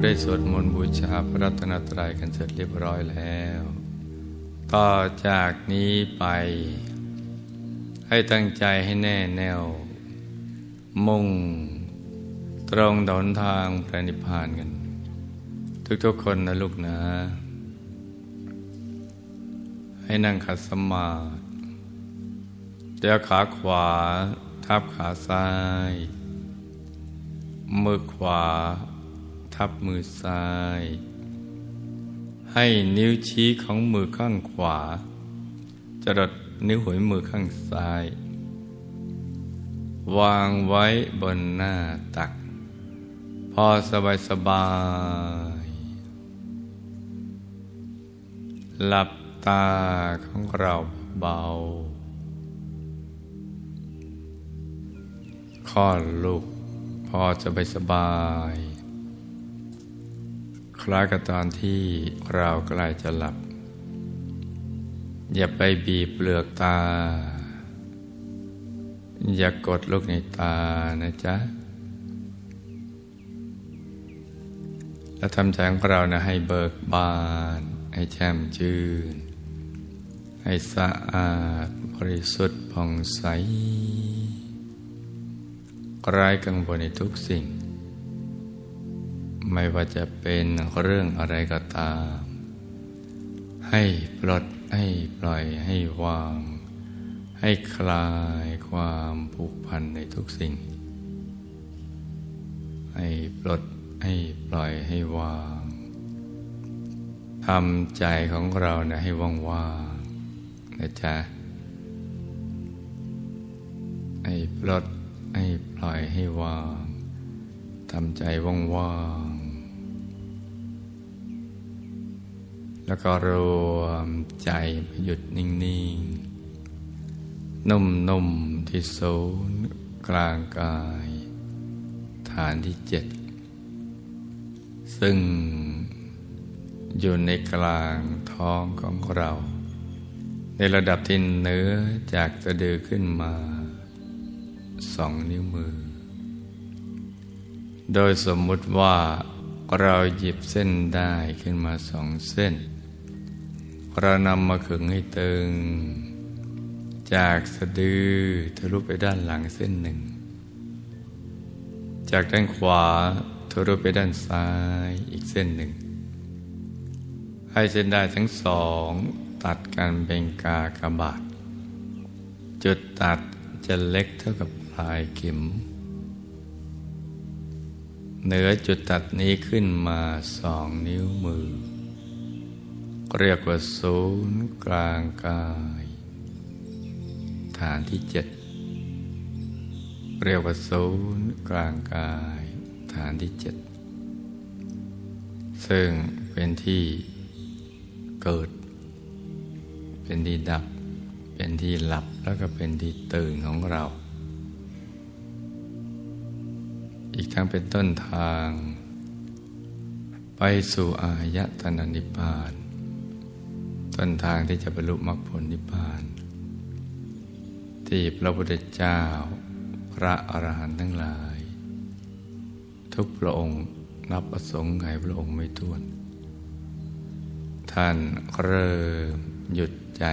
ราได้สวดมนต์บูชาพระรัตนตรัยกันเสร็จเรียบร้อยแล้ว ต่อจากนี้ไป ให้ตั้งใจให้แน่แน่ว มุ่ง ตรงดนทางพระนิพพานกัน ทุกๆคนนะลูกนะ ให้นั่งขัดสมาธิเดี๋ยวขาขวา ทับขาซ้าย มือขวา ทับมือซ้าย ให้นิ้วชี้ของมือข้างขวาจะดดนิ้วหัวมือข้างซ้าย วางไว้บนหน้าตัก พอสบายสบาย หลับตาของเราเบาคลอดลูกพอจะไปสบาย คล้ายกับตอนที่เราใกล้จะหลับ อย่าไปบีบเปลือกตา อย่ากดลูกในตานะจ๊ะ แล้วทำใจของเรานะให้เบิกบาน ให้แช่มชื่น ให้สะอาดบริสุทธิ์ผ่องใสไร้กังวลในทุกสิ่ง ไม่ว่าจะเป็นเรื่องอะไรก็ตาม ให้ปลดให้ปล่อยให้วาง ให้คลายความผูกพันในทุกสิ่ง ให้ปลดให้ปล่อยให้วางทำใจของเรานะให้ว่างว่างนะจ๊ะให้ปลดให้ปล่อยให้วางทำใจว่างๆ แล้วก็รวมใจหยุดนิ่ง ๆ นุ่ม ๆ ที่ศูนย์กลางกาย ฐานที่เจ็ด ซึ่งอยู่ในกลางท้องของเรา ในระดับที่เนื้อจากสะดือขึ้นมาสองนิ้วมือ โดยสมมุติว่าเราหยิบเส้นได้ขึ้นมาสองเส้น เรานำมาขึงให้ตึง จากสะดือทะลุไปด้านหลังเส้นหนึ่ง จากด้านขวาทะลุไปด้านซ้ายอีกเส้นหนึ่ง ให้เส้นได้ทั้งสองตัดกันเป็นกากบาท จุดตัดจะเล็กเท่ากับลายเข็ม เหนือจุดตัดนี้ขึ้นมาสองนิ้วมือ เรียกว่าศูนย์กลางกาย ฐานที่เจ็ดเรียกว่าศูนย์กลางกาย ฐานที่เจ็ดซึ่งเป็นที่เกิด เป็นที่ดับ เป็นที่หลับแล้วก็เป็นที่ตื่นของเรา อีกทั้งเป็นต้นทาง ไปสู่อายตนะนิพพาน ต้นทางที่จะบรรลุมรรคผลนิพพาน ที่พระพุทธเจ้า พระอรหันต์ทั้งหลาย ทุกพระองค์นับประสงค์ไขพระองค์ไม่ท้วน ท่านเริ่มหยุดใจ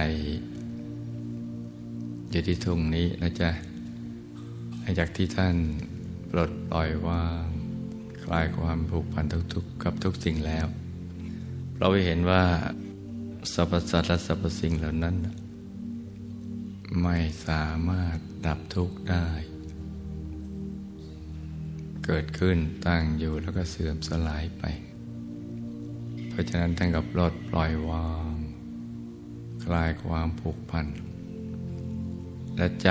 อยู่ที่ทุ่งนี้นะจ๊ะจากที่ท่านปลดปล่อยวางคลายความผูกพันทุกๆกับทุกสิ่งแล้ว เราไปเห็นว่า สรรพสัตว์และสรรพสิ่งเหล่านั้น ไม่สามารถดับทุกข์ได้ เกิดขึ้นตั้งอยู่แล้วก็เสื่อมสลายไป เพราะฉะนั้นท่านกับปลดปล่อยวาง คลายความผูกพัน และใจ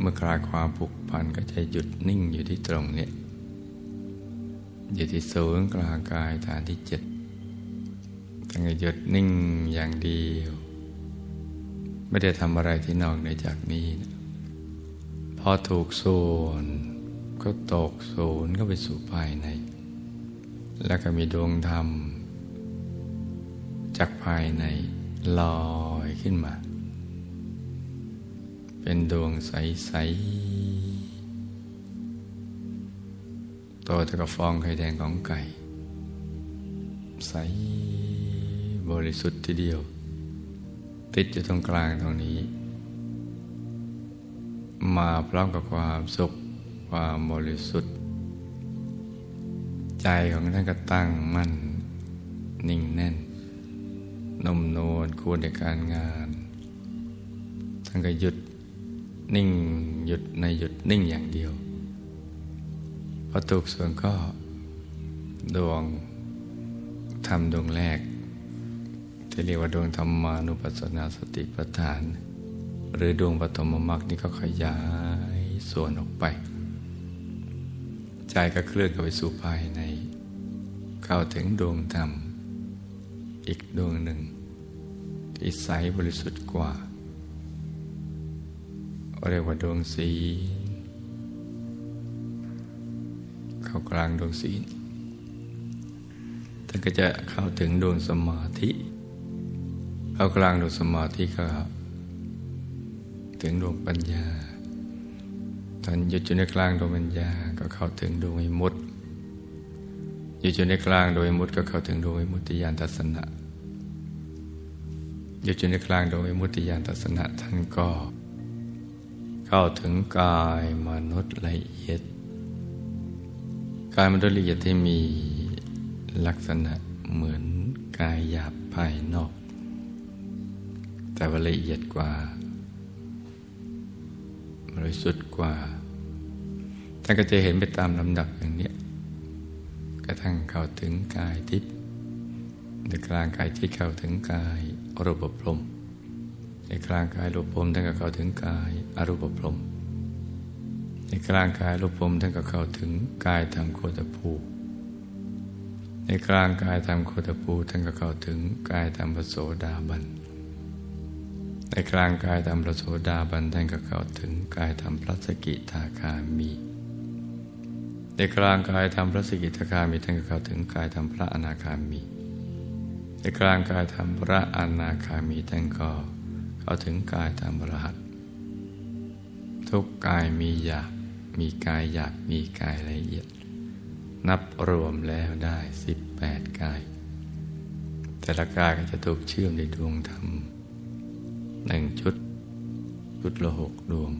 เมื่อคลายความผูกพันก็จะหยุดนิ่งอยู่ที่ตรงนี้อยู่ที่ศูนย์กลางกายฐานที่เจ็ด ตั้งหยุดนิ่งอย่างเดียว ไม่ได้ทำอะไรที่นอกในจากนี้นะพอถูกส่วนก็ตกศูนย์ก็ไปสู่ภายใน แล้วก็มีดวงธรรม จากภายในลอยขึ้นมา เป็นดวงใสๆโตเท่ากับฟองไข่แดงของไก่ ใส บริสุทธิ์ทีเดียว ติดอยู่ตรงกลางตรงนี้ มาพร้อมกับความสุขความบริสุทธิ์ ใจของท่านก็ตั้งมั่น นิ่งแน่นนมนวลควรในการงาน ท่านก็หยุดนิ่งหยุดในหยุดนิ่งอย่างเดียวพอถูกส่วนก็ดวงธรรมดวงแรก ที่เรียกว่าดวงธรรมานุปัสสนาสติปัฏฐาน หรือดวงปฐมมรรคนี่ก็ขยายส่วนออกไป ใจก็เคลื่อนเข้าไปสู่ภายใน เข้าถึงดวงธรรม อีกดวงหนึ่งที่ใสบริสุทธิ์กว่า เรียกว่าดวงศีเข้ากลางดวงศีลท่านก็จะเข้าถึงดวงสมาธิ เข้ากลางดวงสมาธิก็ถึงดวงปัญญาตอนหยุดอยู่ในกลางดวงปัญญาก็เข้าถึงดวงวิมุตติหยุดอยู่ในกลางดวงวิมุตติก็เข้าถึงดวงวิมุตติญาณทัศนะหยุดอยู่ในกลางดวงวิมุตติญาณทัศนะท่านก็ เข้าถึงกายมนุษย์ละเอียดกายมนุษย์ละเอียดที่มีลักษณะเหมือนกายหยาบภายนอก แต่ว่าละเอียดกว่าบริสุทธิ์กว่าท่านก็จะเห็นไปตามลำดับอย่างนี้กระทั่งเข้าถึงกายทิพย์ในกลางกายที่เข้าถึงกายอรูปพรมในกลางกายรูปพรมท่านก็เข้าถึงกายอรูปพรมในกลางกายรูปพรมท่านก็เข้าถึงกายธรรมโคตภูในกลางกายธรรมโคตภูท่านก็เข้าถึงกายธรรมปโสดาบัน ในกลางกายธรรมปโสดาบันท่านก็เข้าถึงกายธรรมพระสกิทาคามี ในกลางกายธรรมพระสกิทาคามีท่านก็เข้าถึงกายธรรมพระอนาคามี ในกลางกายธรรมพระอนาคามีท่านก็เข้าถึงกายตามรหัสทุกกายมีหยาบมีกายหยาบมีกายละเอียด นับรวมแล้วได้สิบแปดกาย แต่ละกายก็จะถูกเชื่อมในดวงธรรม หนึ่งชุด ชุดละหกดวง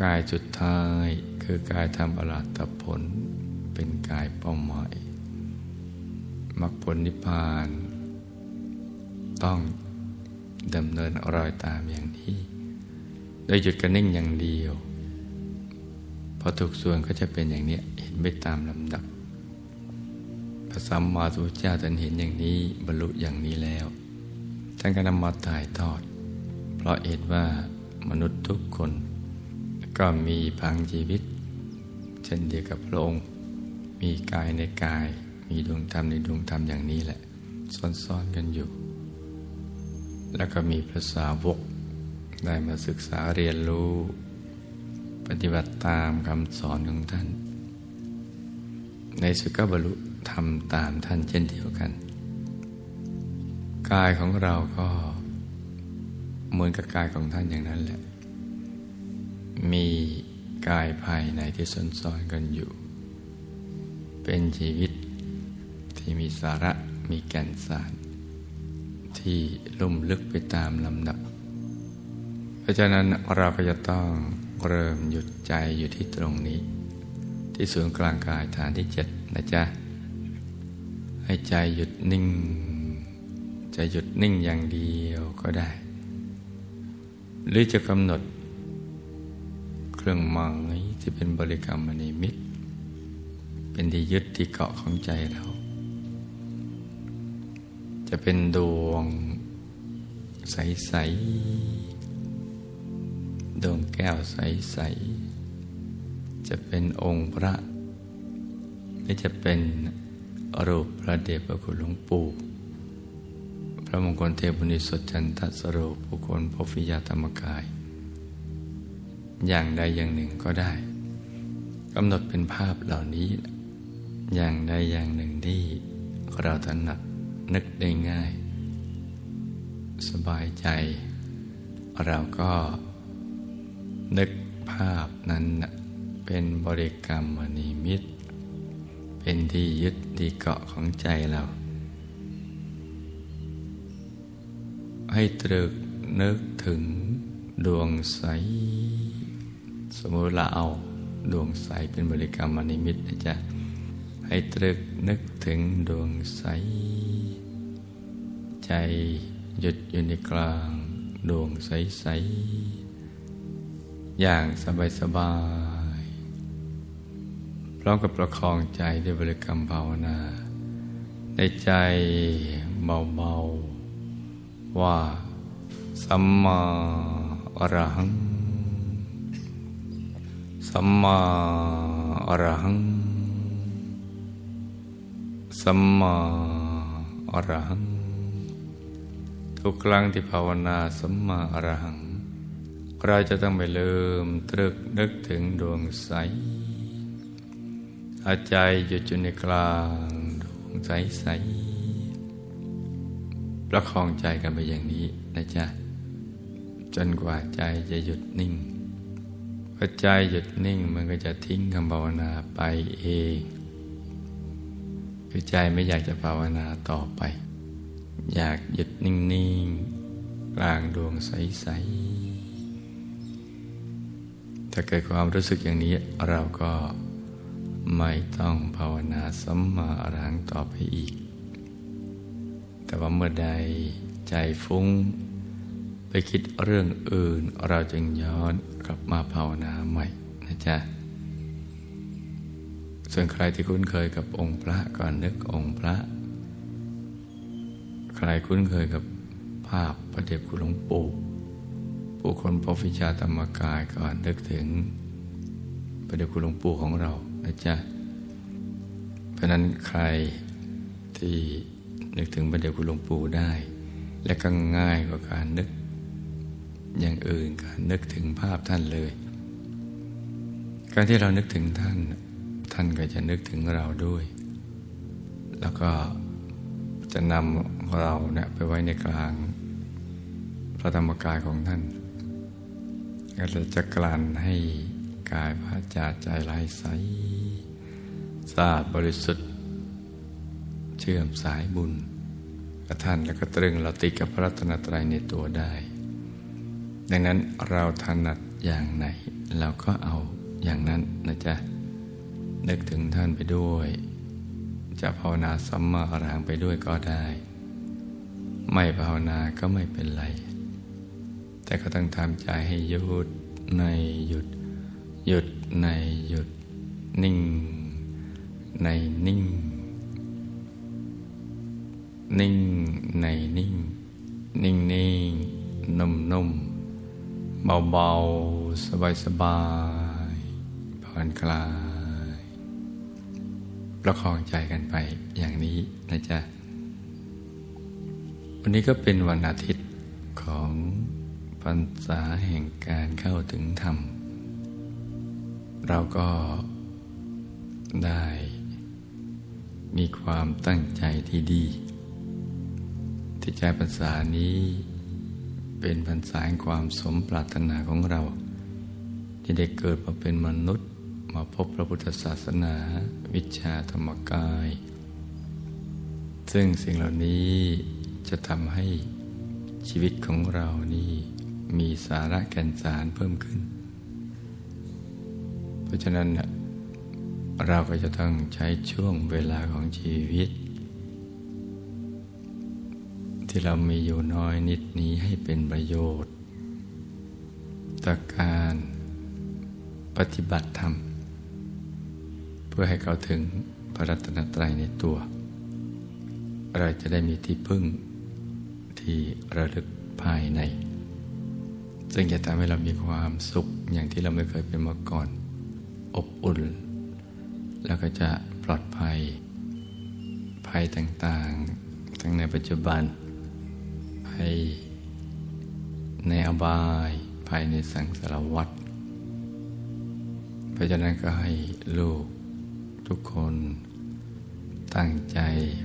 กายจุดท้ายคือกายทำอรหัตผล เป็นกายเป้าหมายมรรคผลนิพพาน ต้องดำเนินรอยตามอย่างนี้โดยหยุดกันนิ่งอย่างเดียว พอถูกส่วนก็จะเป็นอย่างนี้เห็นไปตามลำดับพระสัมมาสัมพุทธเจ้าท่านเห็นอย่างนี้บรรลุอย่างนี้แล้ว ท่านก็นำมาถ่ายทอด เพราะเห็นว่ามนุษย์ทุกคน ก็มีพังชีวิต เช่นเดียวกับพระองค์ มีกายในกาย มีดวงธรรมในดวงธรรมอย่างนี้แหละ ซ้อนๆกันอยู่ แล้วก็มีพระสาวกได้มาศึกษาเรียนรู้ ปฏิบัติตามคำสอนของท่าน ในสุกบรรลุทำตามท่านเช่นเดียวกัน กายของเราก็เหมือนกับกายของท่านอย่างนั้นแหละ มีกายภายในที่ซ้อนๆกันอยู่ เป็นชีวิตที่มีสาระมีแก่นสาร ที่ลุ่มลึกไปตามลำดับ เพราะฉะนั้นเราก็จะต้องเริ่มหยุดใจอยู่ที่ตรงนี้ ที่ศูนย์กลางกายฐานที่เจ็ดนะจ๊ะ ให้ใจหยุดนิ่ง จะหยุดนิ่งอย่างเดียวก็ได้ หรือจะกำหนด เครื่องหมายที่เป็นบริกรรมนิมิตเป็นที่ยึดที่เกาะของใจเรา จะเป็นดวง ใส ๆ ดวงแก้วใส ๆ จะเป็นองค์พระหรือจะเป็นรูปพระเดชพระคุณหลวงปู่ พระมงคลเทพุนิสดจันทสโรปุคคลพฟิยาธรรมกาย อย่างใดอย่างหนึ่งก็ได้กำหนดเป็นภาพเหล่านี้ อย่างใดอย่างหนึ่งที่เราถนัดนึกได้ง่าย สบายใจ เราก็นึกภาพนั้นเป็นบริกรรมนิมิต เป็นที่ยึดที่เกาะของใจเรา ให้ตรึกนึกถึงดวงใส สมมติเราเอาดวงใสเป็นบริกรรมมนิมิตนะจ๊ะ ให้ตรึกนึกถึงดวงใส ใจหยุดอยู่ในกลางดวงใสๆอย่างสบายๆพร้อมกับประคองใจด้วยบริกรรมภาวนา ในใจเบาๆ ว่า สัมมาอรหัง สัมมาอรหัง สัมมาอรหัง ทุกครั้งที่ภาวนาสัมมาอรหังเราจะต้องไปเริ่มตรึกนึกถึงดวงใสอาใจหยุดอยู่ในกลางดวงใสใส ประคองใจกันไปอย่างนี้นะจ๊ะ จนกว่าใจจะหยุดนิ่งพอใจหยุดนิ่งมันก็จะทิ้งคำภาวนาไปเองคือใจไม่อยากจะภาวนาต่อไป อยากหยุดนิ่งๆกลางดวงใสๆถ้าเกิดความรู้สึกอย่างนี้เราก็ไม่ต้องภาวนาสัมมาอรหังต่อไปอีก แต่ว่าเมื่อใดใจฟุ้ง ไปคิดเรื่องอื่น เราจึงย้อนกลับมาภาวนาใหม่นะจ๊ะ ส่วนใครที่คุ้นเคยกับองค์พระก่อนนึกองค์พระ ใครคุ้นเคยกับภาพพระเดชคุณหลวงปู่ผู้คนพบวิชาธรรมกายก่อนนึกถึงพระเดชคุณหลวงปู่ของเรานะจ๊ะ เพราะนั้นใครที่ นึกถึงพระเดชคุณหลวงปู่ได้ และก็ง่ายกว่าการนึก อย่างอื่นการนึกถึงภาพท่านเลย การที่เรานึกถึงท่าน ท่านก็จะนึกถึงเราด้วย แล้วก็จะนำเราเนี่ยไปไว้ในกลางพระธรรมกายของท่านก็จะกลั่นให้กายพาจาใจลายใสสะอาดบริสุทธิ์ เชื่อมสายบุญ กับท่านแล้วก็ตรึงเราติดกับพระรัตนตรัยในตัวได้ ดังนั้นเราถนัดอย่างไหน เราก็เอาอย่างนั้นนะจ๊ะ นึกถึงท่านไปด้วย จะภาวนาสัมมาอรหังไปด้วยก็ได้ ไม่ภาวนาก็ไม่เป็นไร แต่ก็ต้องทำใจให้หยุดในหยุด หยุดในหยุดนิ่ง ในนิ่ง นิ่งในนิ่ง นิ่งนิ่งนุ่มนุ่มเบาๆสบายๆผ่อนคลาย ประคองใจกันไปอย่างนี้นะจ๊ะ วันนี้ก็เป็นวันอาทิตย์ของพรรษาแห่งการเข้าถึงธรรม เราก็ได้มีความตั้งใจที่ดี ที่ใจภาษานี้เป็นพรรษาแห่งความสมปรารถนาของเรา ที่ได้เกิดมาเป็นมนุษย์ มาพบพระพุทธศาสนา วิชาธรรมกาย ซึ่งสิ่งเหล่านี้จะทำให้ชีวิตของเรานี่มีสาระแก่นสารเพิ่มขึ้น เพราะฉะนั้นเราก็จะต้องใช้ช่วงเวลาของชีวิต ที่เรามีอยู่น้อยนิดนี้ให้เป็นประโยชน์ต่อการปฏิบัติธรรม เพื่อให้เขาถึงพระรัตนตรัยในตัว เราจะได้มีที่พึ่งที่ระลึกภายใน ซึ่งจะทำให้เรามีความสุขอย่างที่เราไม่เคยเป็นมาก่อน อบอุ่น แล้วก็จะปลอดภัยภัยต่างๆ ทั้งในปัจจุบัน ภัยในอบายภายในสังสารวัฏเพราะฉะนั้นก็ให้ลูกทุกคนตั้งใจ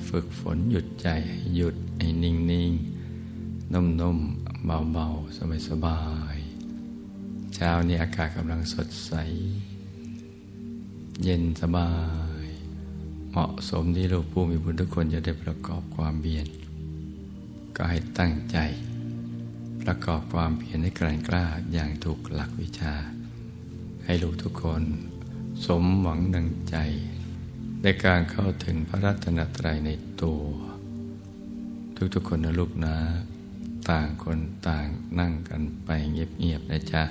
ฝึกฝนหยุดใจให้หยุดให้นิ่งนิ่งนุ่มนุ่มเบาเบาสบายสบายเช้านี้อากาศกำลังสดใส เย็นสบาย เหมาะสมที่ลูกผู้มีบุญทุกคนจะได้ประกอบความเบียน ก็ให้ตั้งใจ ประกอบความเพียรให้กลั่นกล้าอย่างถูกหลักวิชา ให้ลูกทุกคน สมหวังดังใจในการเข้าถึงพระรัตนตรัยในตัว ทุกๆคนนะลูกนะ ต่างคนต่างนั่งกันไปเงียบๆนะจ๊ะ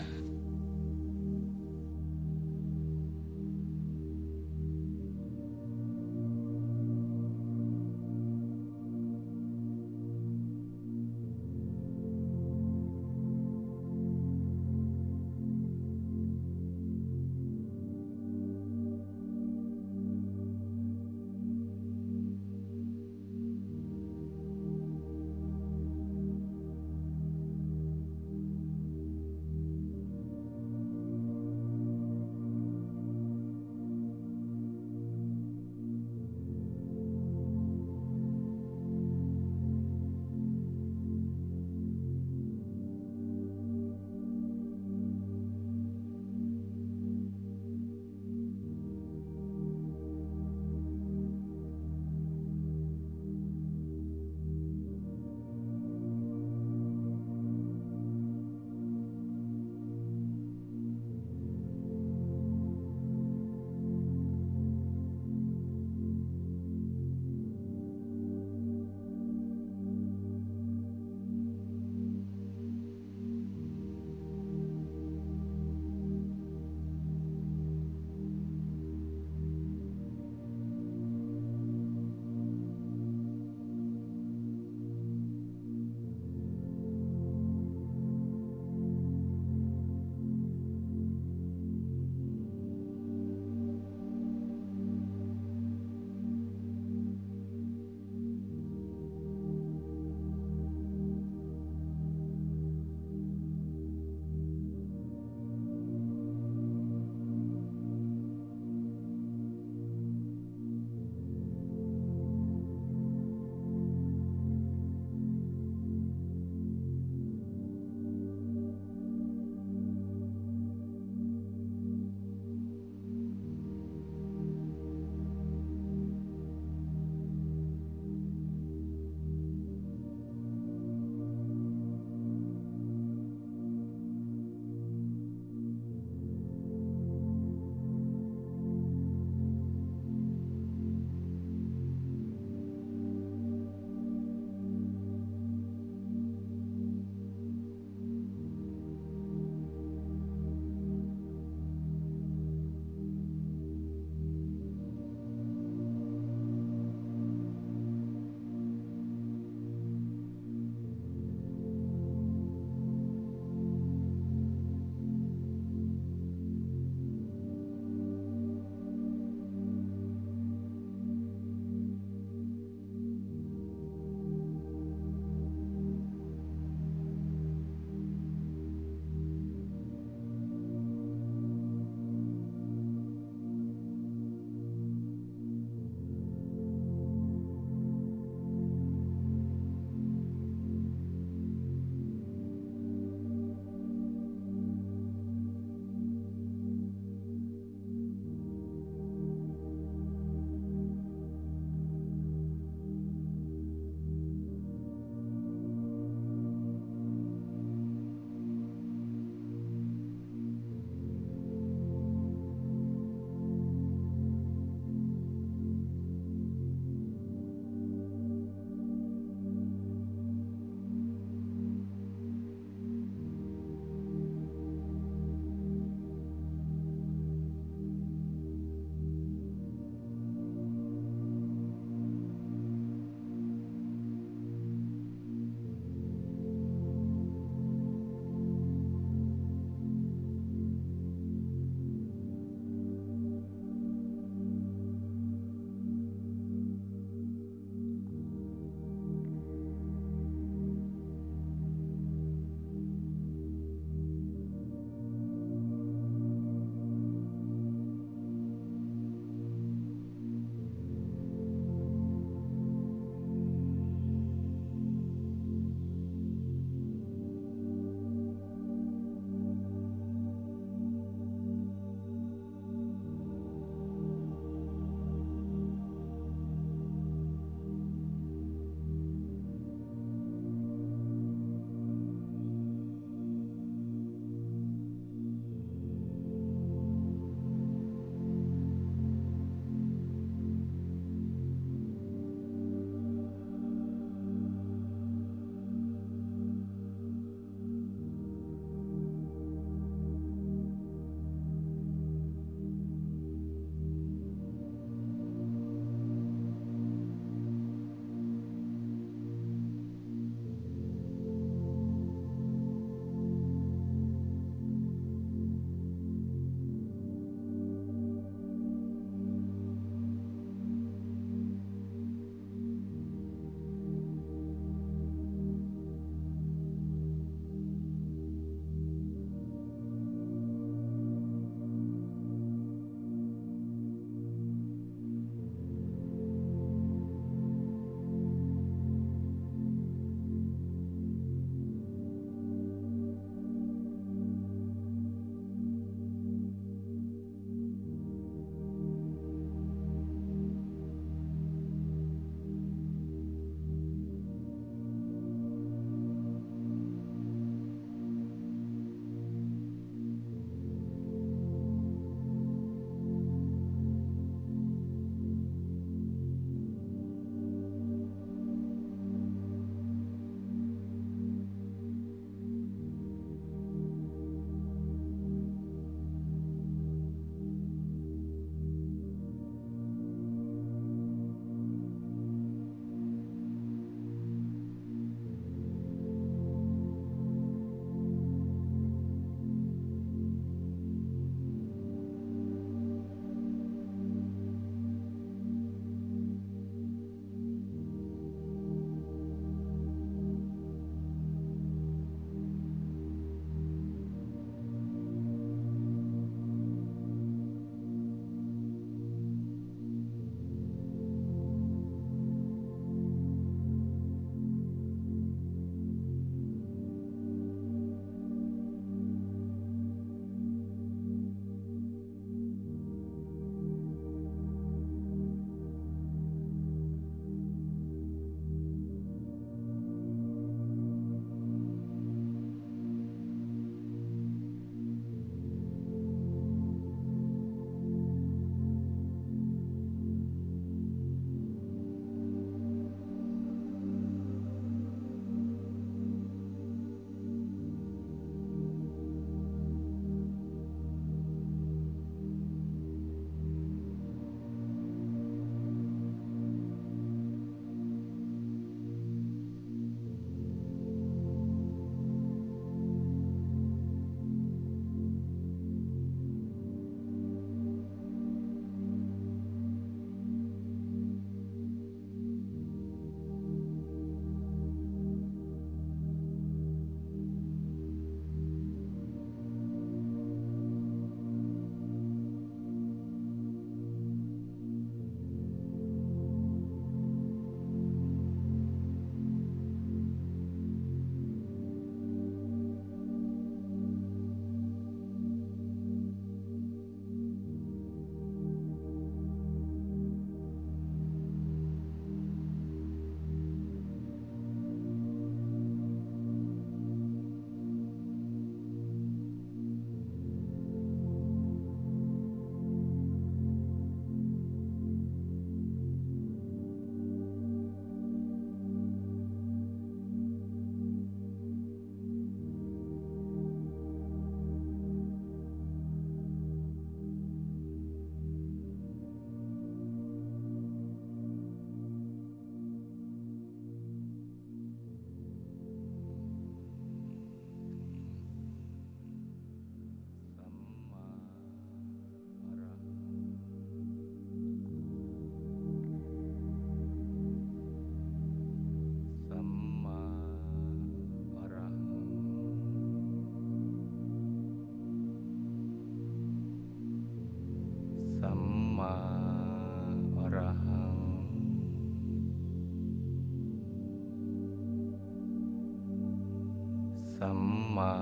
สัมมา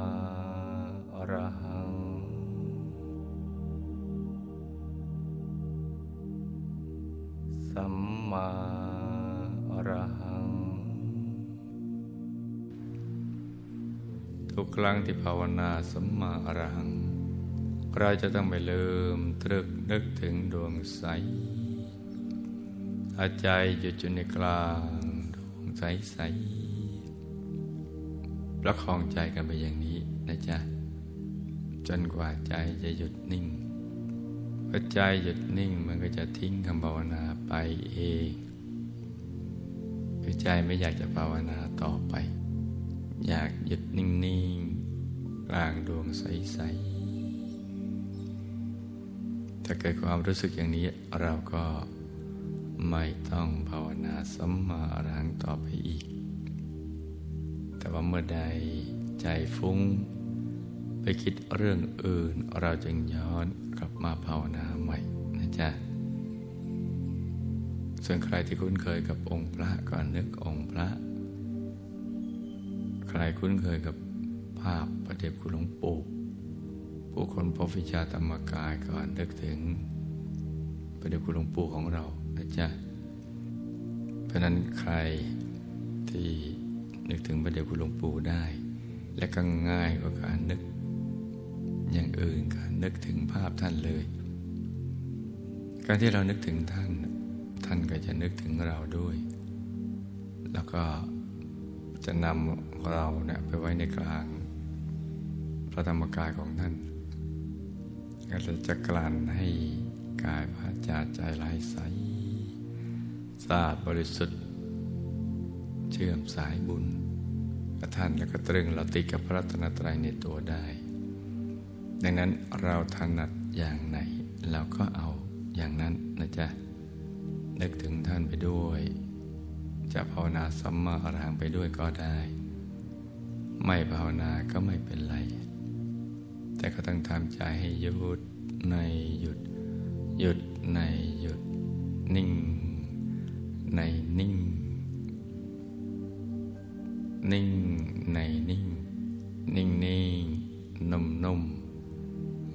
อรหัง สัมมาอรหัง ทุกครั้งที่ภาวนาสัมมาอรหัง เราจะต้องไปลืมตรึกนึกถึงดวงใส อาใจหยุดอยู่ในกลางดวงใสใส ประคองใจกันไปอย่างนี้นะจ๊ะ จนกว่าใจจะหยุดนิ่งพอใจหยุดนิ่งมันก็จะทิ้งคำภาวนาไปเองคือใจไม่อยากจะภาวนาต่อไป อยากหยุดนิ่งๆกลางดวงใสๆถ้าเกิดความรู้สึกอย่างนี้เราก็ไม่ต้องภาวนาสัมมาอรหังต่อไปอีก ว่าเมื่อใดใจฟุ้ง ไปคิดเรื่องอื่น เราจึงย้อนกลับมาภาวนาใหม่นะจ๊ะส่วนใครที่คุ้นเคยกับองค์พระก็นึกองค์พระ ใครคุ้นเคยกับภาพประเดบคุณหลวงปู่ผู้คนพบวิชาธรรมกายก็นึกถึงประเดบคุณหลวงปู่ของเรานะจ๊ะเพราะนั้นใครที่ นึกถึงประเดบคุณหลวงปู่ได้ และก็ง่ายกว่าการนึก อย่างอื่นการนึกถึงภาพท่านเลย การที่เรานึกถึงท่าน ท่านก็จะนึกถึงเราด้วย แล้วก็จะนำเราเนี่ยไปไว้ในกลาง พระธรรมกายของท่านก็จะกลั่นให้กายพาจาใจไหลใสสะอาดบริสุทธิ์ ชื่อมสายบุญกับท่านแล้วก็ตรึงเราติดกับพระรัตนตรัยในตัวได้ ดังนั้นเราถนัดอย่างไหน เราก็เอาอย่างนั้นนะจ๊ะ นึกถึงท่านไปด้วย จะภาวนาสัมมาอรหังไปด้วยก็ได้ ไม่ภาวนาก็ไม่เป็นไร แต่ก็ต้องทำใจให้หยุดในหยุด หยุดในหยุดนิ่ง ในนิ่ง นิ่งในนิ่ง นิ่งนิ่งนุ่มนุ่ม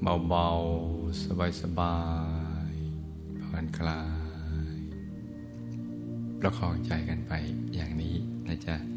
เบาเบาสบายสบายผ่อนคลาย ประคองใจกันไปอย่างนี้นะจ๊ะ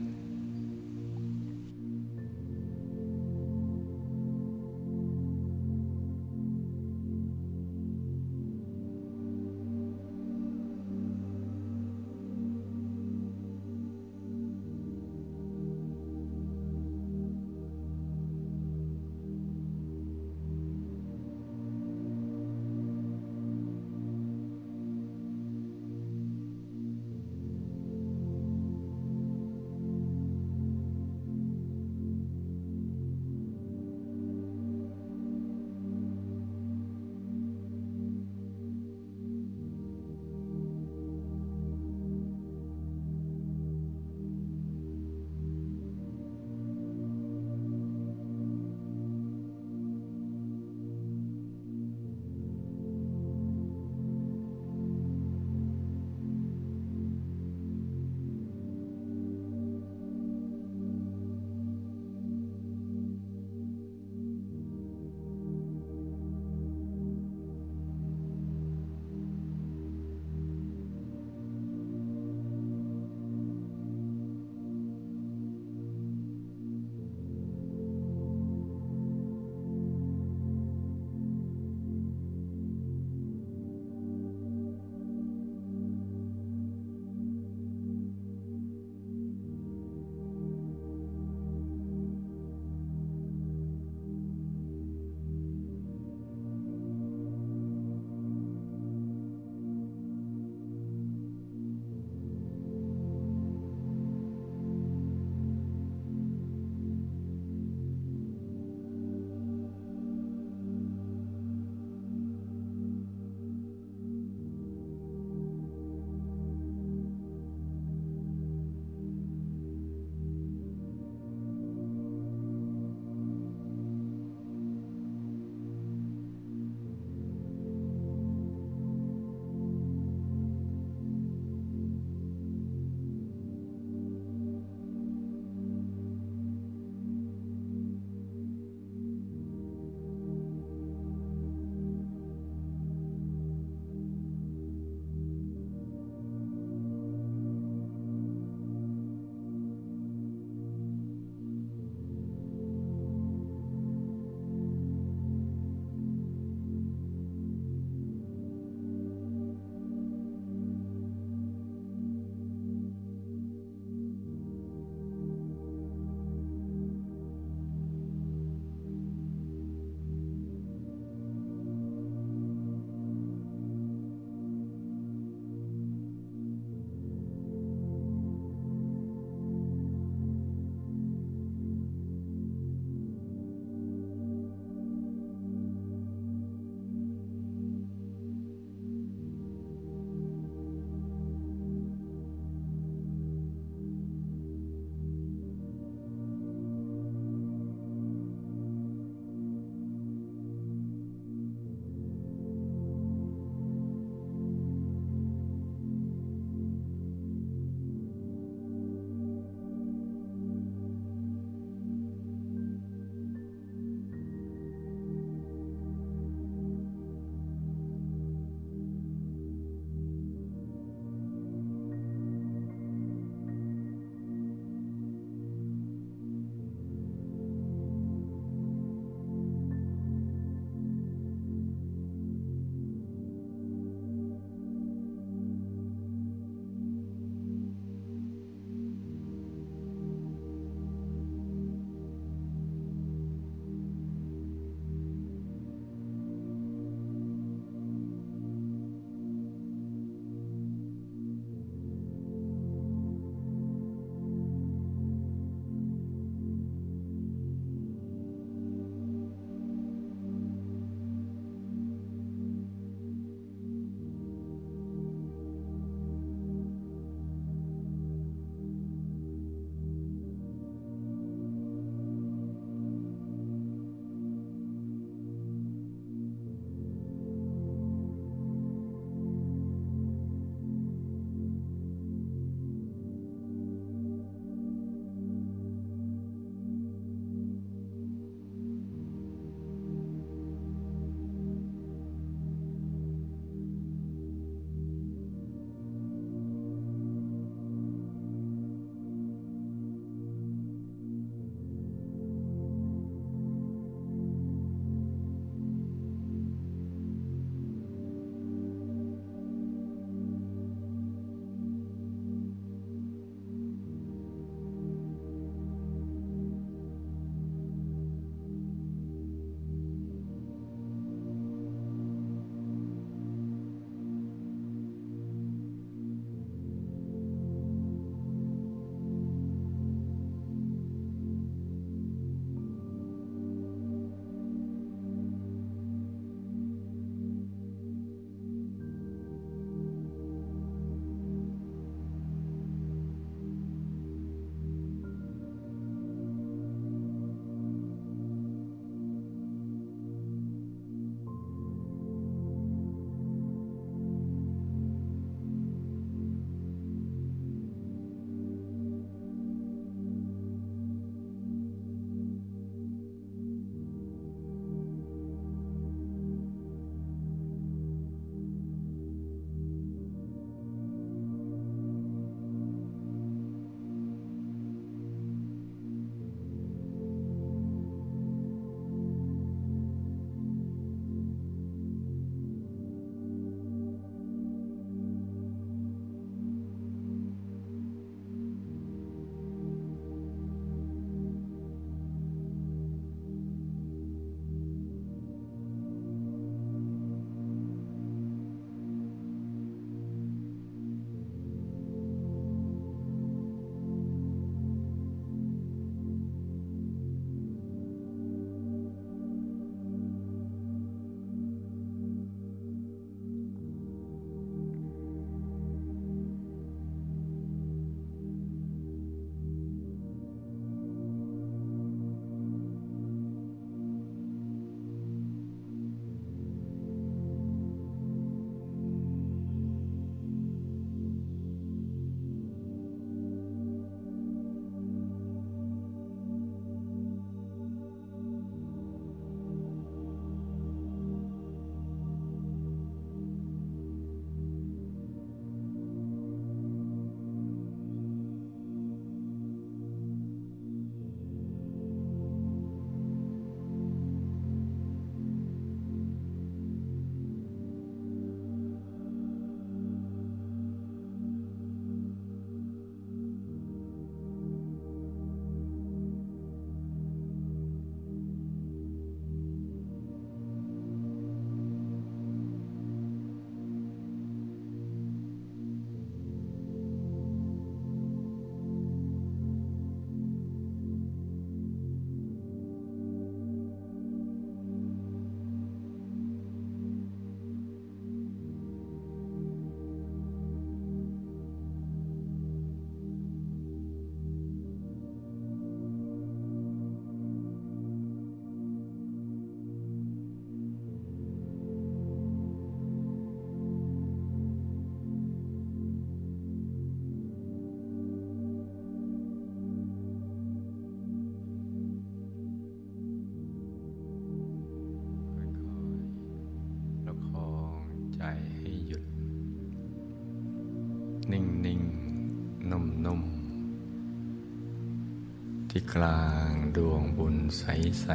ที่กลางดวงบุญใสใส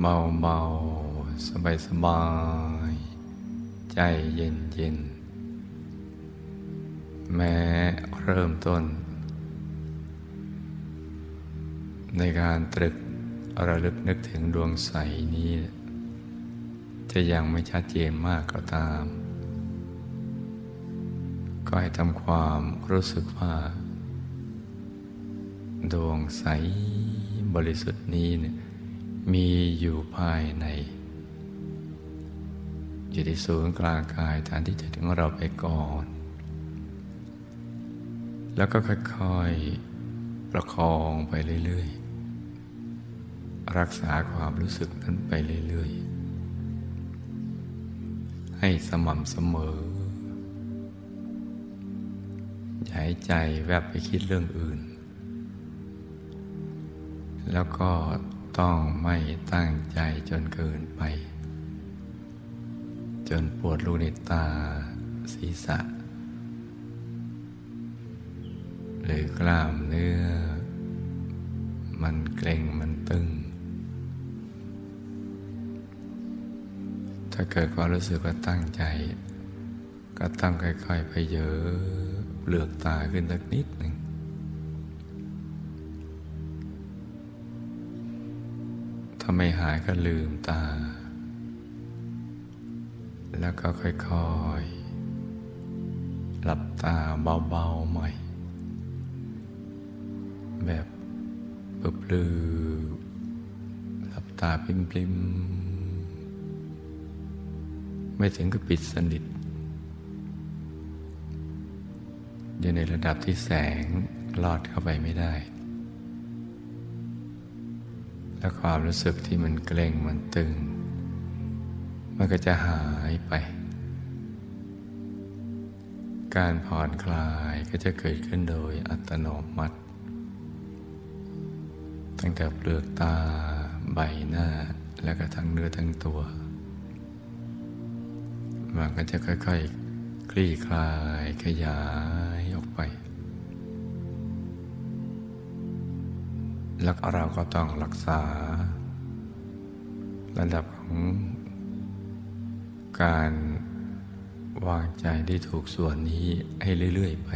เบาเบาสบายสบาย ใจเย็นเย็น แม้เริ่มต้น ในการตรึกระลึกนึกถึงดวงใสนี้ จะยังไม่ชัดเจนมากก็ตาม ก็ให้ทำความรู้สึกว่า ดวงใสบริสุทธิ์นี้เนี่ยมีอยู่ภายในอยู่ที่ศูนย์กลางกายฐานที่จะถึงเราไปก่อน แล้วก็ค่อยๆประคองไปเรื่อยๆ รักษาความรู้สึกนั้นไปเรื่อยๆ ให้สม่ำเสมอ อย่าให้ใจแวบไปคิดเรื่องอื่น แล้วก็ต้องไม่ตั้งใจจนเกินไป จนปวดลูกในตาศีรษะ หรือกล้ามเนื้อ มันเกร็งมันตึง ถ้าเกิดความรู้สึกว่าตั้งใจ ก็ต้องค่อยๆไปเยอะ เปลือกตาขึ้นสักนิดหนึ่งถ้าไม่หายก็ลืมตา แล้วก็ค่อยๆ หลับตาเบาๆใหม่ แบบเปลือหลับตาปริมๆ ไม่ถึงกับปิดสนิท อยู่ในระดับที่แสงลอดเข้าไปไม่ได้ แล้วความรู้สึกที่มันเกร็งมันตึง มันก็จะหายไป การผ่อนคลายก็จะเกิดขึ้นโดยอัตโนมัติ ตั้งแต่เปลือกตาใบหน้าแล้วก็ทั้งเนื้อทั้งตัว มันก็จะค่อยๆคคลี่คลายขยาย แล้วเราก็ต้องรักษา ระดับของการวางใจที่ถูกส่วนนี้ให้เรื่อย ๆ ไป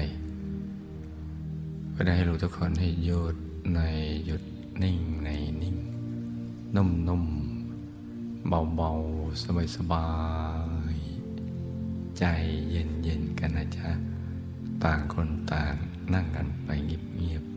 ก็ได้ให้รู้ทุกคนให้หยุดในหยุดนิ่งในนิ่ง นุ่มๆ เบาๆ สบายๆ ใจเย็นๆ กันนะจ๊ะ ต่างคนต่างนั่งกันไปเงียบๆ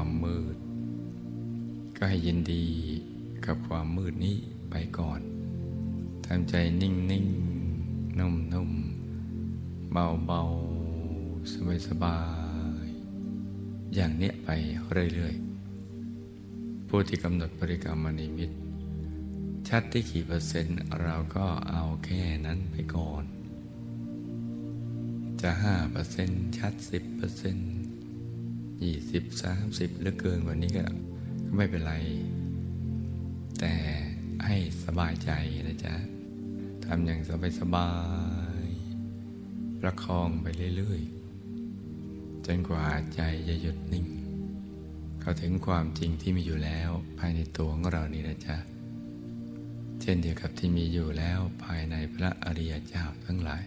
ความมืด ก็ให้ยินดีกับความมืดนี้ไปก่อนทำใจนิ่งนิ่งนุ่มนุ่มเบาเบาสบายสบาย อย่างเนี้ยไปเรื่อยๆ ผู้ที่กำหนดบริกรรมมณิมิต ชัดที่กี่เปอร์เซ็นต์เราก็เอาแค่นั้นไปก่อน จะห้าเปอร์เซ็นต์ชัดสิบเปอร์เซ็นต์ ยี่สิบสามสิบหรือเกินกว่านี้ก็ไม่เป็นไร แต่ให้สบายใจนะจ๊ะทำอย่างสบายสบายประคองไปเรื่อยๆ จนกว่าใจจะหยุดนิ่ง เข้าถึงความจริงที่มีอยู่แล้วภายในตัวของเรานี่นะจ๊ะ เช่นเดียวกับที่มีอยู่แล้วภายในพระอริยเจ้าทั้งหลาย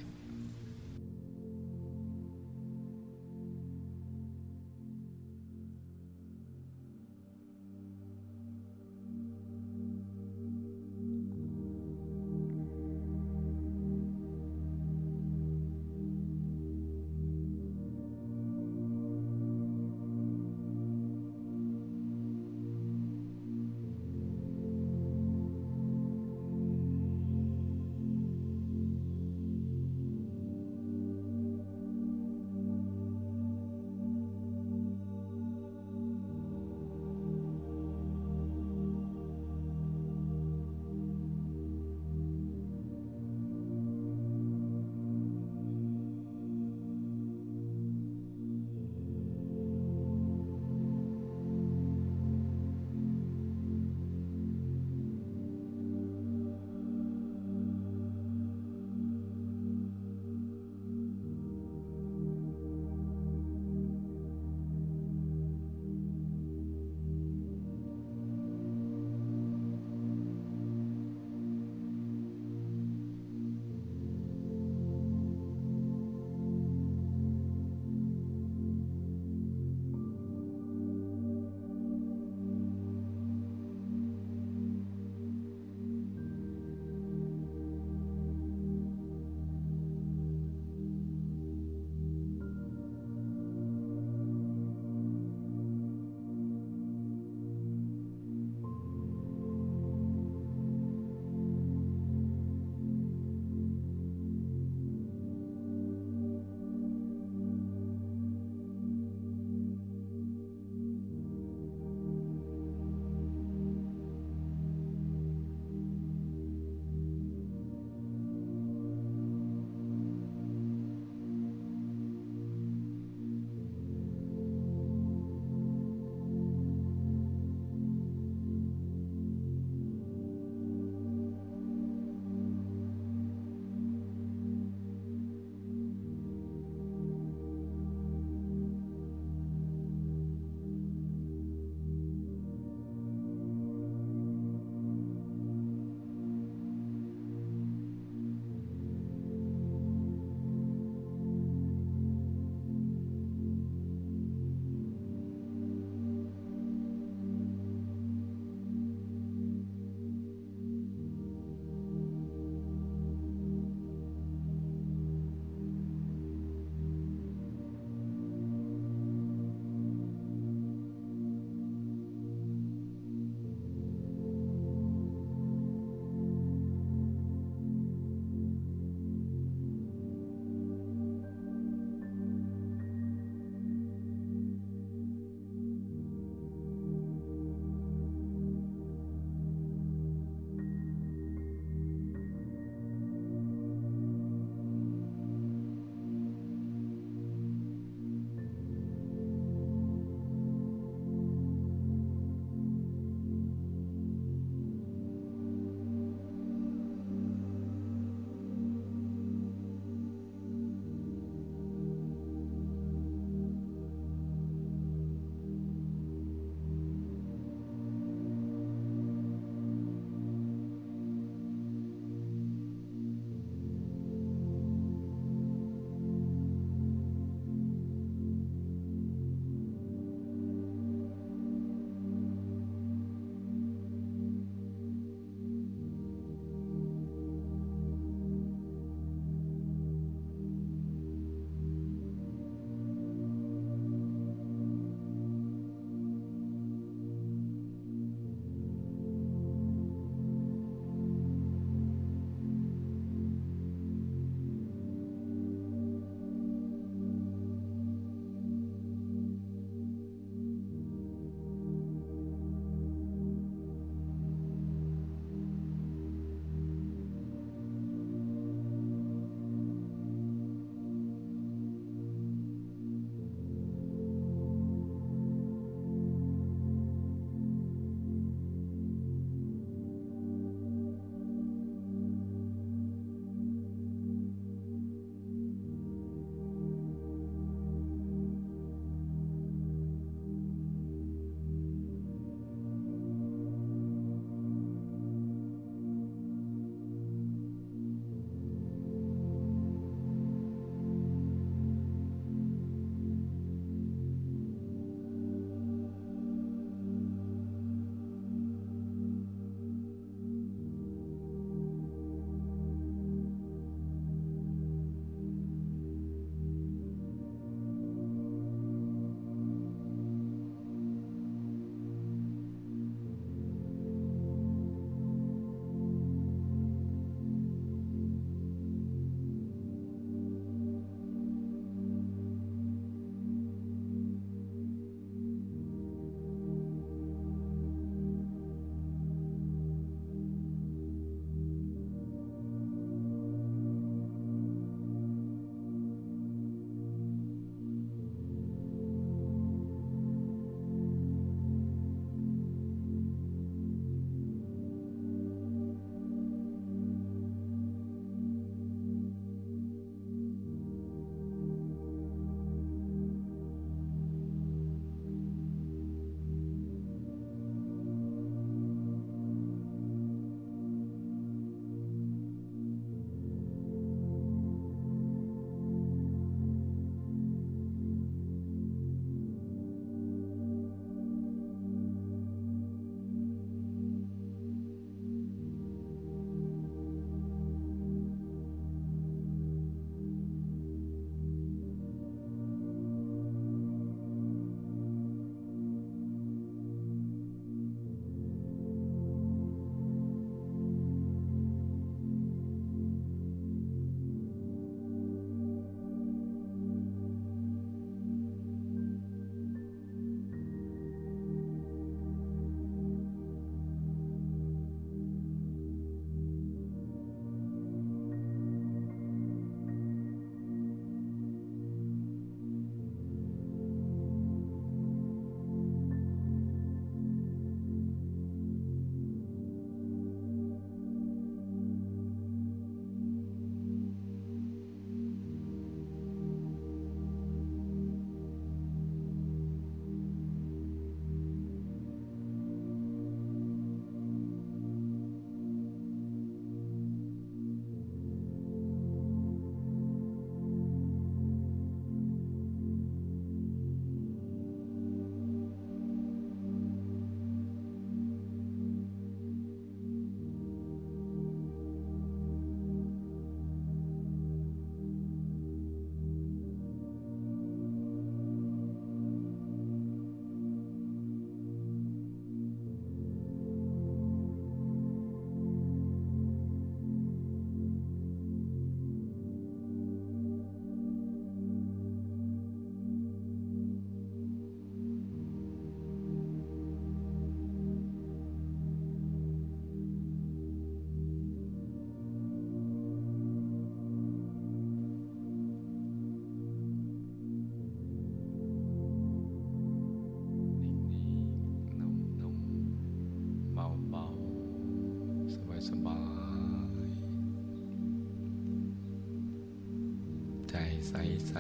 ใส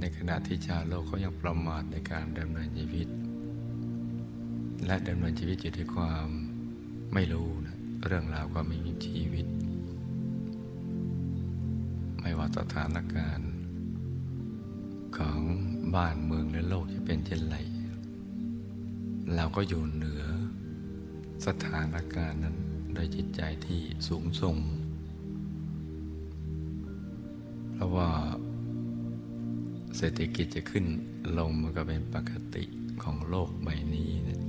ในขณะที่ชาวโลกเขายังประมาทในการดำเนินชีวิต และดำเนินชีวิตอยู่ด้วยความไม่รู้นะเรื่องราวความมีชีวิต ไม่ว่าสถานการณ์ ของบ้านเมืองและโลกจะเป็นเช่นไรเราก็อยู่เหนือสถานการณ์นั้นโดยจิตใจที่สูงส่ง ศรษฐกิจจะขึ้นลงมันก็เป็นปกติของโลกใบนี้นะ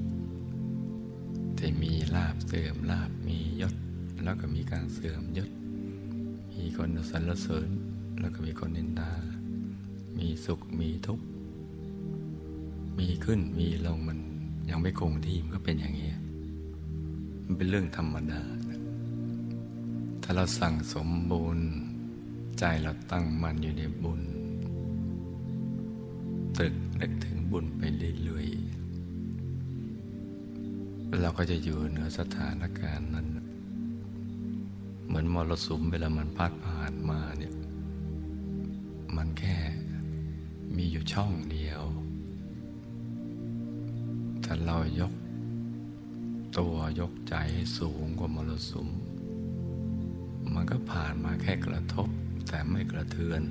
ที่มีลาบเสื่อมลาบมียศ แล้วก็มีการเสื่อมยศ มีคนสรรเสริญ แล้วก็มีคนนินทา มีสุขมีทุกข์ มีขึ้นมีลงมันยังไม่คงที่มันก็เป็นอย่างนี้ มันเป็นเรื่องธรรมดา ถ้าเราสั่งสมบุญใจเราตั้งมั่นอยู่ในบุญ ตรึกนึกถึงบุญไปเรื่อยๆเราก็จะอยู่เหนือสถานการณ์นั้น เหมือนมรสุมเวลามันพัดผ่านมาเนี่ยมันแค่มีอยู่ช่องเดียว ถ้าเรายกตัวยกใจให้สูงกว่ามรสุม มันก็ผ่านมาแค่กระทบแต่ไม่กระเทือน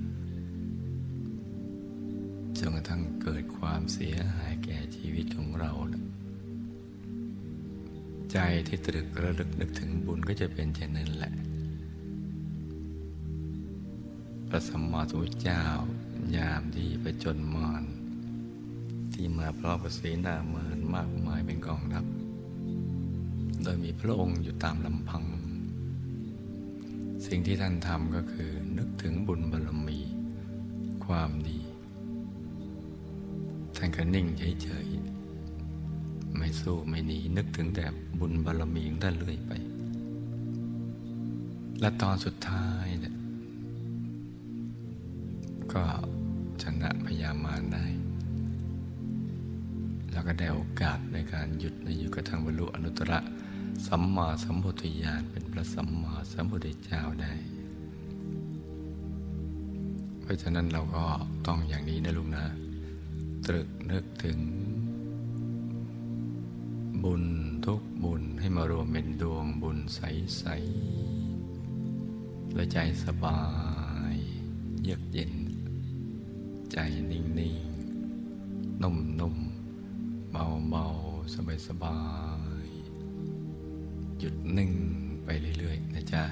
นกระทั่งเกิดความเสียหายแก่ชีวิตของเรา ใจที่ตรึกระลึกนึกถึงบุญก็จะเป็นเช่นนั้นแหละ พระสัมมาสัมพุทธเจ้ายามที่ไปจนมารที่มาพร้อมกับเสนามานมากมายเป็นกองทัพโดยมีพระองค์อยู่ตามลำพัง สิ่งที่ท่านทำก็คือนึกถึงบุญบารมี ความดี ท่านก็นิ่งเฉยๆ ไม่สู้ไม่หนีนึกถึงแต่บุญบารมีของท่านเรื่อยไป และตอนสุดท้ายเนี่ยก็ชนะพยามารได้ แล้วก็ได้โอกาสในการหยุดในอยุกระทั่งบรรลุอนุตตรสัมมาสัมพุทธญาณเป็นพระสัมมาสัมพุทธเจ้าได้ เพราะฉะนั้นเราก็ต้องอย่างนี้นะลุงนะ ตรึกนึกถึง บุญทุกบุญให้มารวมเป็นดวงบุญใสๆและใจสบาย เยือกเย็น ใจนิ่งๆ นุ่มๆ เบาๆ สบายๆ หยุดนิ่งไปเรื่อยๆ นะจ๊ะ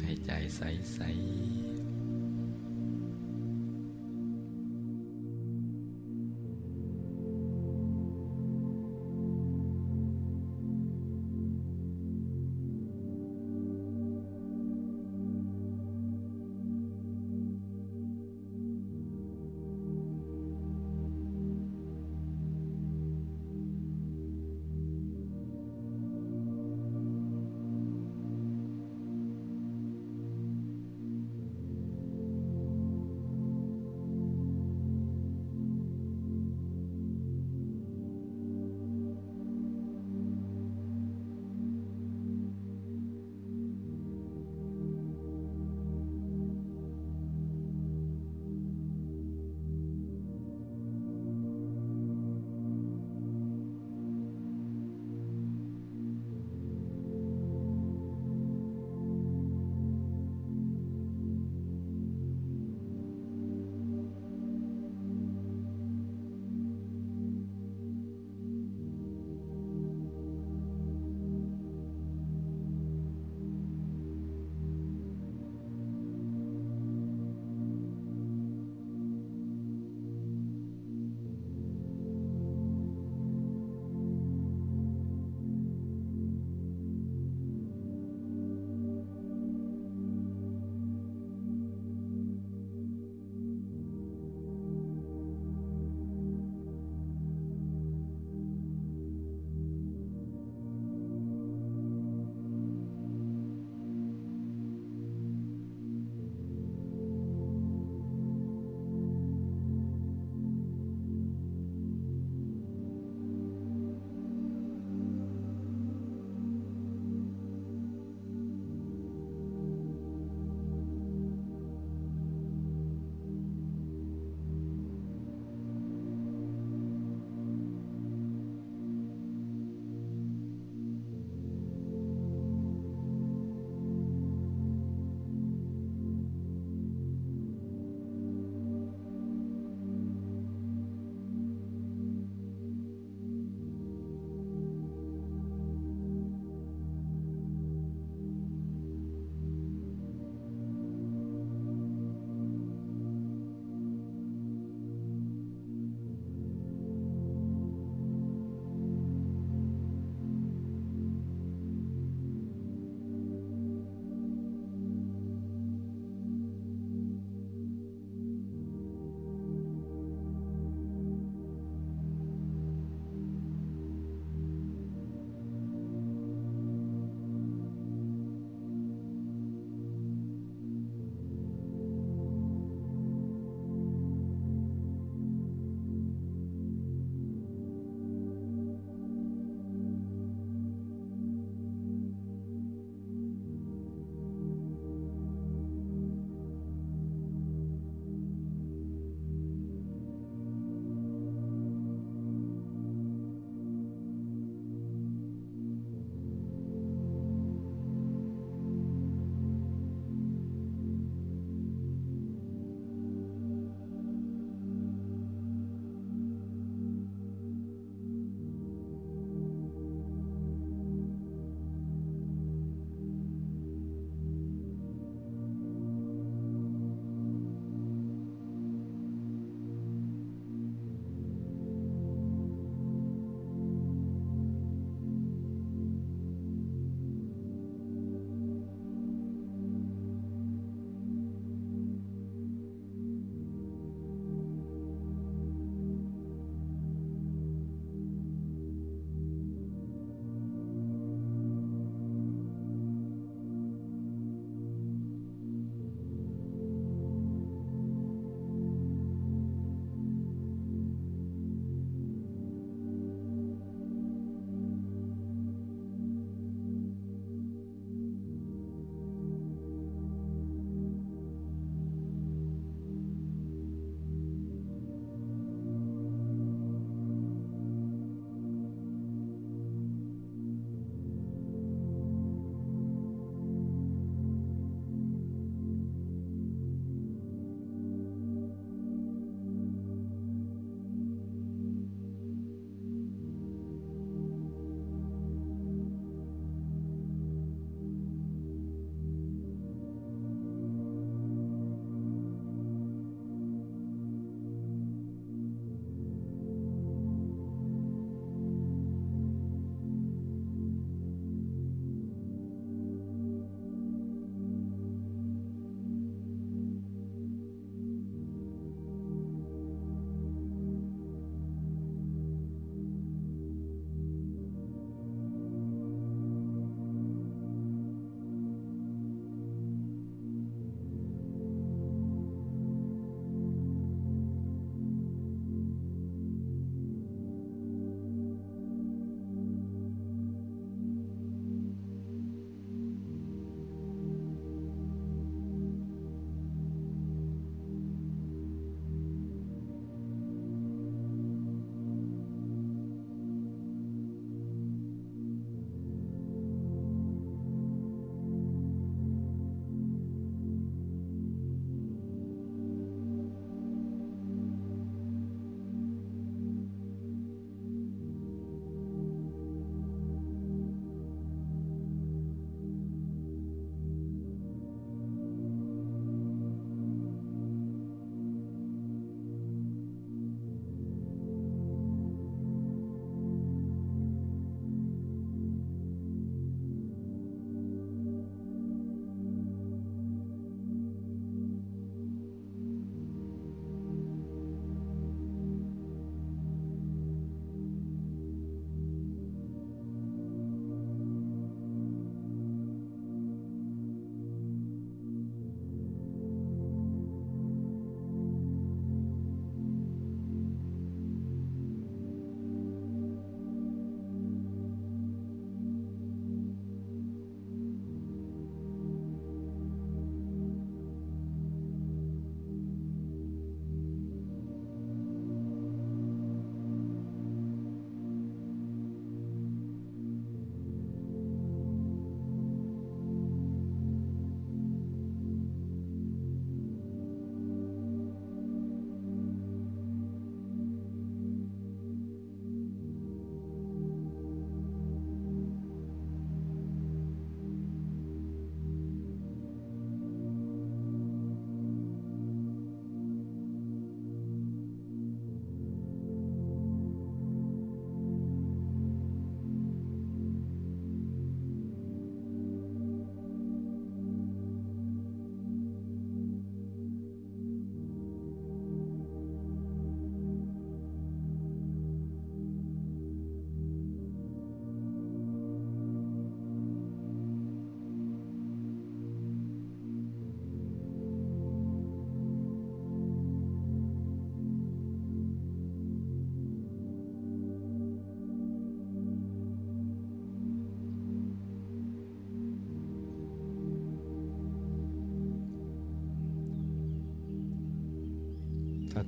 ให้ใจใสๆ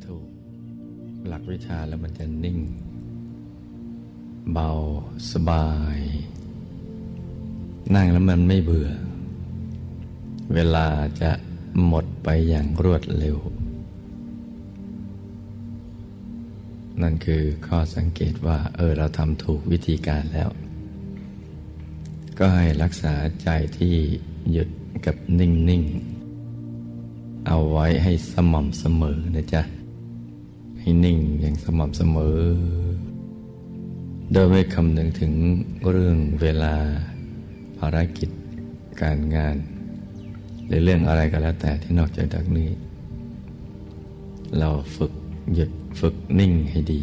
ถูก หลักวิชาแล้วมันจะนิ่ง เบาสบาย นั่งแล้วมันไม่เบื่อ เวลาจะหมดไปอย่างรวดเร็ว นั่นคือข้อสังเกตว่า เออเราทำถูกวิธีการแล้ว ก็ให้รักษาใจที่หยุดกับนิ่ง ๆ เอาไว้ให้สม่ำเสมอนะจ๊ะ ให้นิ่งอย่างสม่ำเสมอ โดยไม่คำนึงถึงเรื่องเวลา ภารกิจ การงาน หรือเรื่องอะไรก็แล้วแต่ที่นอกจากนี้ เราฝึกหยุดฝึกนิ่งให้ดี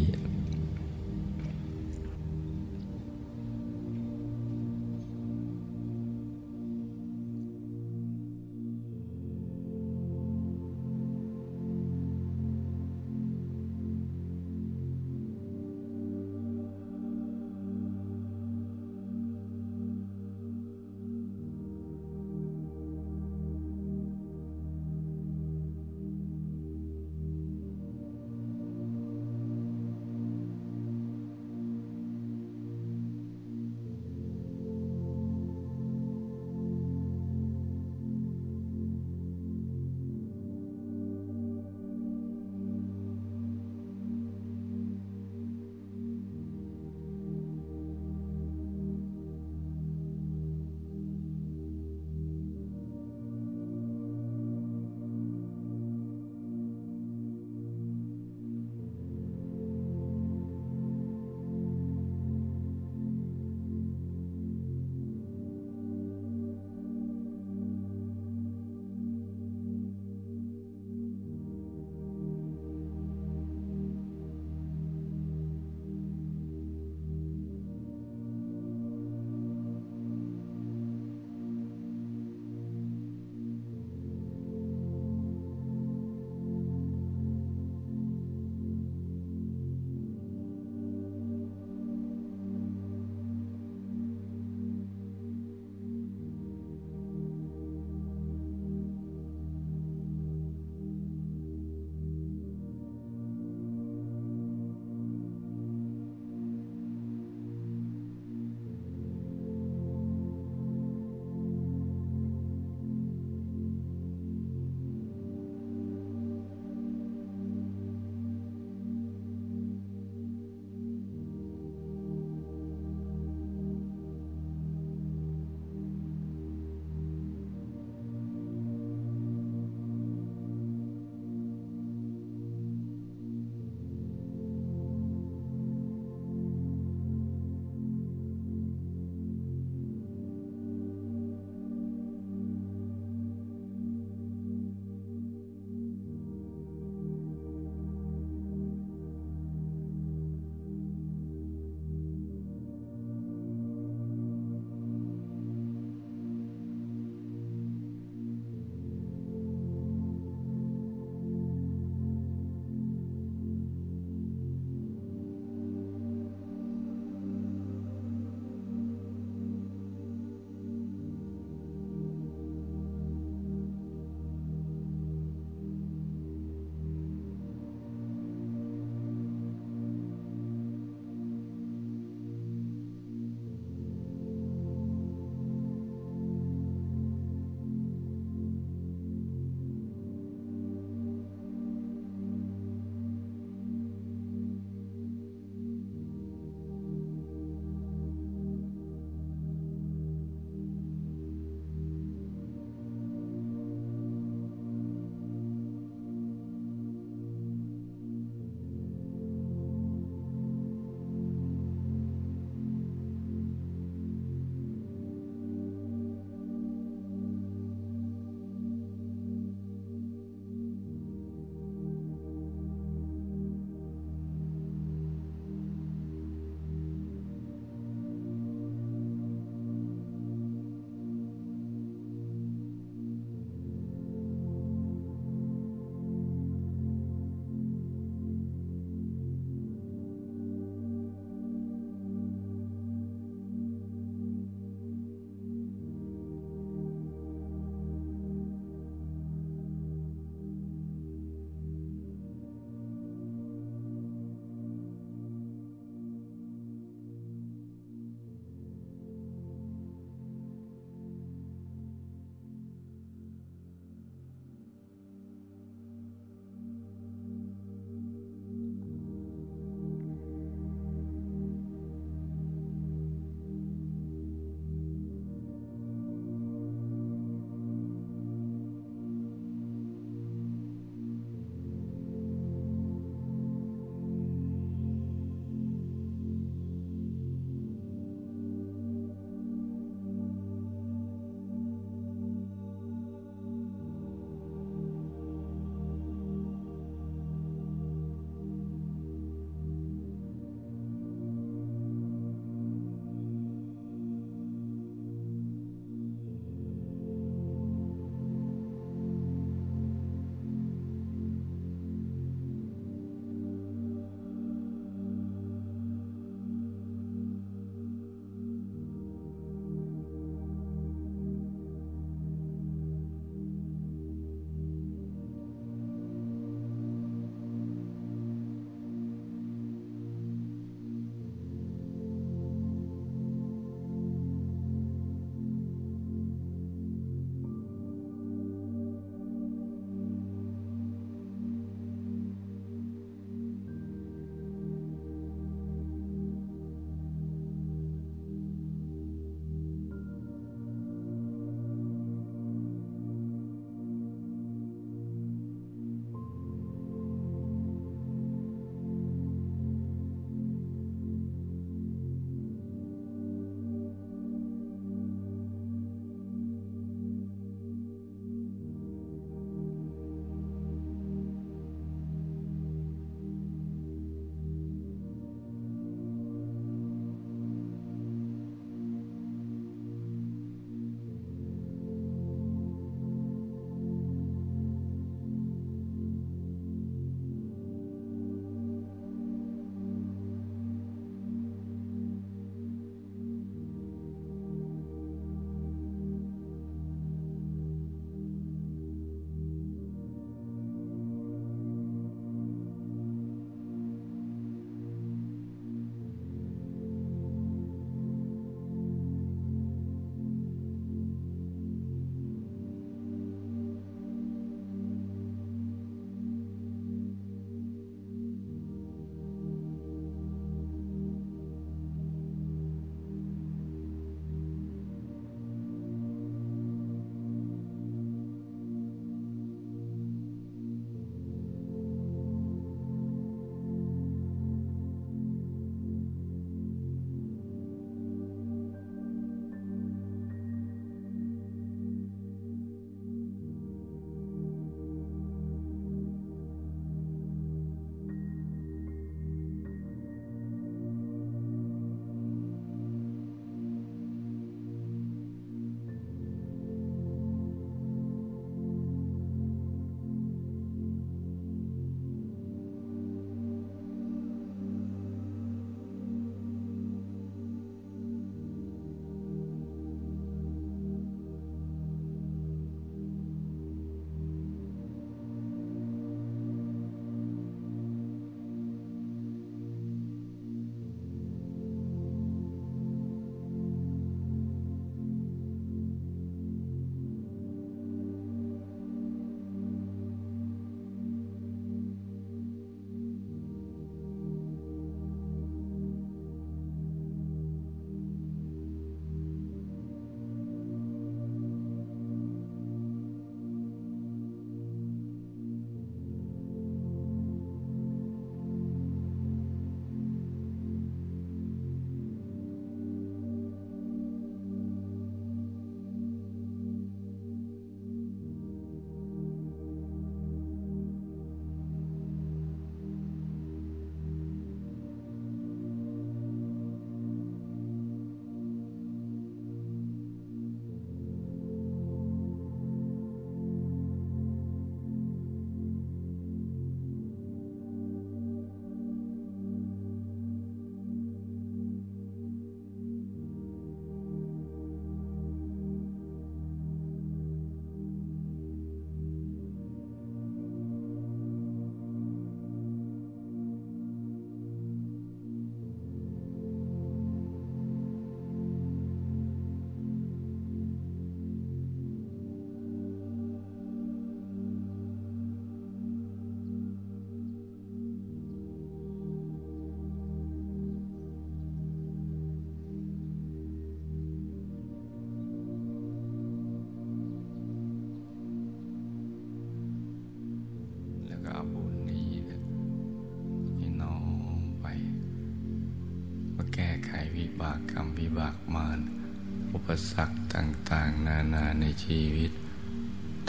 ชีวิต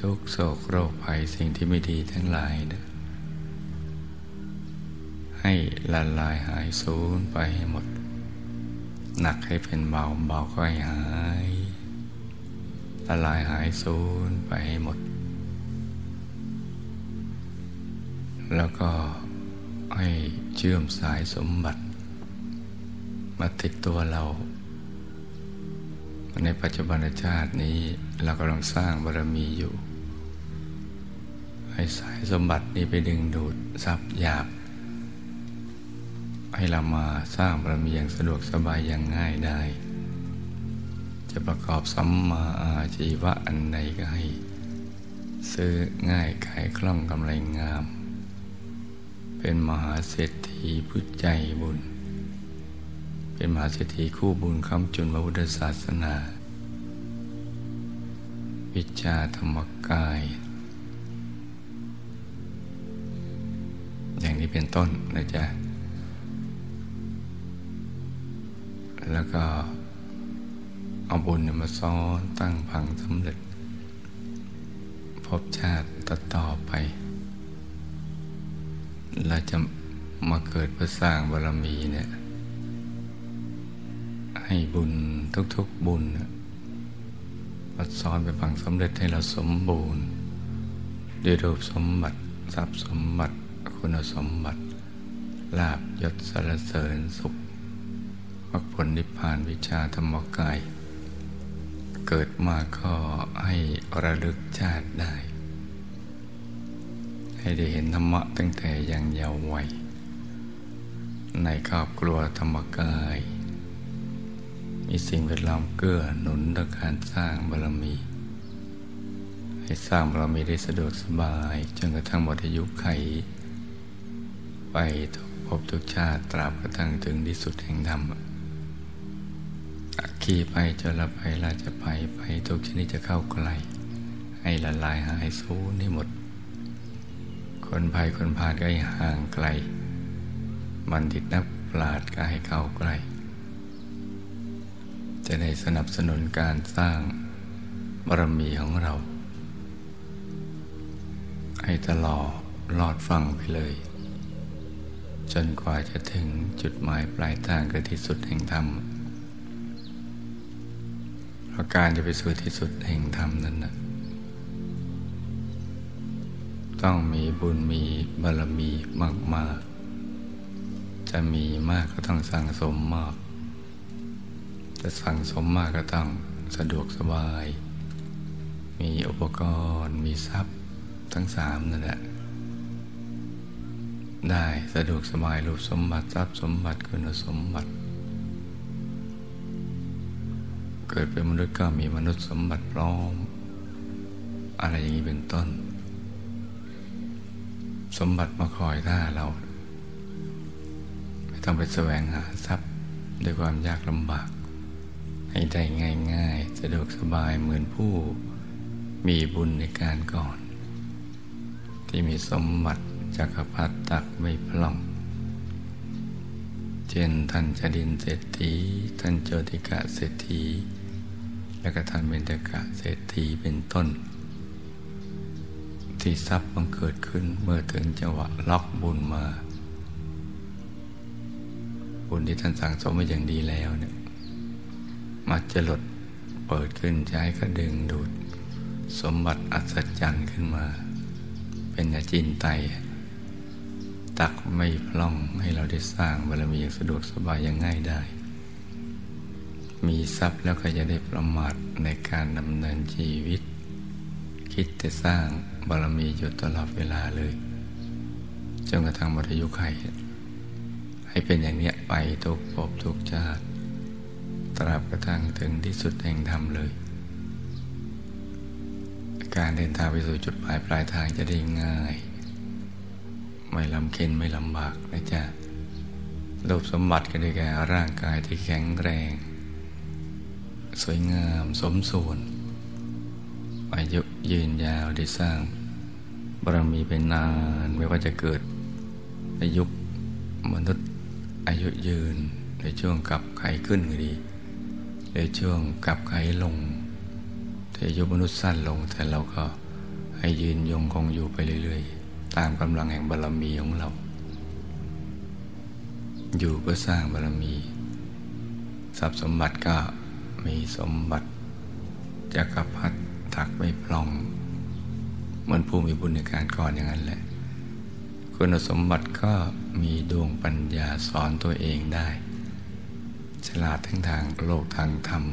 ทุกโศกโรคภัยสิ่งที่ไม่ดีทั้งหลายนะให้ละลายหายสูญไปให้หมด หนักให้เป็นเบาเบาก็ให้หายละลายหายสูญไปให้หมด แล้วก็ให้เชื่อมสายสมบัติ มาติดตัวเรา ในปัจจุบันชาตินี้เรากำลังสร้างบารมีอยู่ ให้สายสมบัตินี้ไปดึงดูดทรัพย์หยาบ ให้เรามาสร้างบารมีอย่างสะดวกสบายอย่างง่ายได้ จะประกอบสัมมาอาชีวะอันใดก็ให้ ซื้อง่ายขายคล่องกำไรงาม เป็นมหาเศรษฐีผู้ใจบุญ เป็นมหาเศรษฐีคู่บุญคำจุนพระพุทธศาสนา วิชาธรรมกาย อย่างนี้เป็นต้นนะจ๊ะ แล้วก็เอาบุญมาซ้อนตั้งพังสำเร็จ พบชาติต่อไป เราจะมาเกิดเพื่อสร้างบารมีเนี่ย ให้บุญทุกๆบุญมาซ้อนไปฟังสำเร็จให้เราสมบูรณ์ด้วยรูปสมบัติทรัพย์สมบัติคุณสมบัติลาบยศสารเสริญสุขมรรคผลนิพพานวิชาธรรมกาย เกิดมาก็ให้ระลึกชาติได้ ให้ได้เห็นธรรมะตั้งแต่ยังเยาว์วัยในครอบครัวธรรมกาย มีสิ่งแวดล้อมเกื้อหนุนต่อการสร้างบารมี ให้สร้างบารมีได้สะดวกสบายจนกระทั่งหมดอายุไข ไปทุกภพทุกชาติตราบกระทั่งถึงที่สุดแห่งธรรมขี่ไปจนละไปเราจะไปไปทุกชนิดจะเข้าใกล้ให้ละลายหายสูญให้หมด คนภัยคนพาดก็ให้ห่างไกล มันติดนักปราดก็ให้เข้าใกล้ จะได้สนับสนุนการสร้างบารมีของเรา ให้ตลอดลอดฟังไปเลย จนกว่าจะถึงจุดหมายปลายทางคือที่สุดแห่งธรรมเพราะการจะไปสู่ที่สุดแห่งธรรมนั้นนะต้องมีบุญมีบารมีมาก ๆ จะมีมากก็ต้องสั่งสมมาก จะสั่งสมมากก็ต้องสะดวกสบาย มีอุปกรณ์ มีทรัพย์ทั้งสามนั่นแหละ ได้สะดวกสบายรูปสมบัติทรัพย์สมบัติคุณสมบัติ เกิดเป็นมนุษย์ก็มีมนุษย์สมบัติพร้อม อะไรอย่างนี้เป็นต้น สมบัติมาคอยท่าเรา ไม่ต้องไปแสวงหาทรัพย์ด้วยความยากลำบาก ให้ได้ง่าย ๆ สะดวกสบายเหมือนผู้มีบุญในการก่อน ที่มีสมบัติจักรพรรดิตักไม่พล่อง เช่นท่านจดินเศรษฐีท่านโจติกะเศรษฐี และก็ท่านเบญจกะเศรษฐีเป็นต้น ที่ทรัพย์บังเกิดขึ้นเมื่อถึงจังหวะล็อกบุญมา บุญที่ท่านสั่งสมมาอย่างดีแล้วเนี่ย มักจะหลดเปิดขึ้นใช้ก็ดึงดูด สมบัติอัศจรรย์ขึ้นมา เป็นอาจินไต ตักไม่พล่องให้เราได้สร้างบารมีอย่างสะดวกสบายอย่างง่ายได้ มีทรัพย์แล้วก็จะได้ประมาทในการดำเนินชีวิต คิดแต่สร้างบารมีอยู่ตลอดเวลาเลยจนกระทั่งมรยุไขให้เป็นอย่างนี้ไปทุกภพทุกชาติ ตราบกระทั่งถึงที่สุดแห่งธรรมเลย การเดินทางไปสู่จุดหมายปลายทางจะได้ง่าย ไม่ลำเค็นไม่ลำบากนะจ๊ะรูปสมบัติก็ได้แก่ร่างกายที่แข็งแรง สวยงามสมส่วน อายุยืนยาวได้สร้างบารมีเป็นนานไม่ว่าจะเกิดในยุคมนุษย์อายุยืนในช่วงกับไขขึ้นก็ดี ในช่วงกลับไขลงแต่ยุมนุษย์สั้นลงแต่เราก็ให้ยืนยงคงอยู่ไปเรื่อยๆ ตามกำลังแห่งบารรมีของเรา อยู่เพื่อสร้างบารรมี ทรัพย์สมบัติก็มีสมบัติจักรพรรดิถักไม่พลอง เหมือนผู้มีบุญในการก่อนอย่างนั้นแหละ คุณสมบัติก็มีดวงปัญญาสอนตัวเองได้ ฉลาดทั้งทางโลกทางธรรม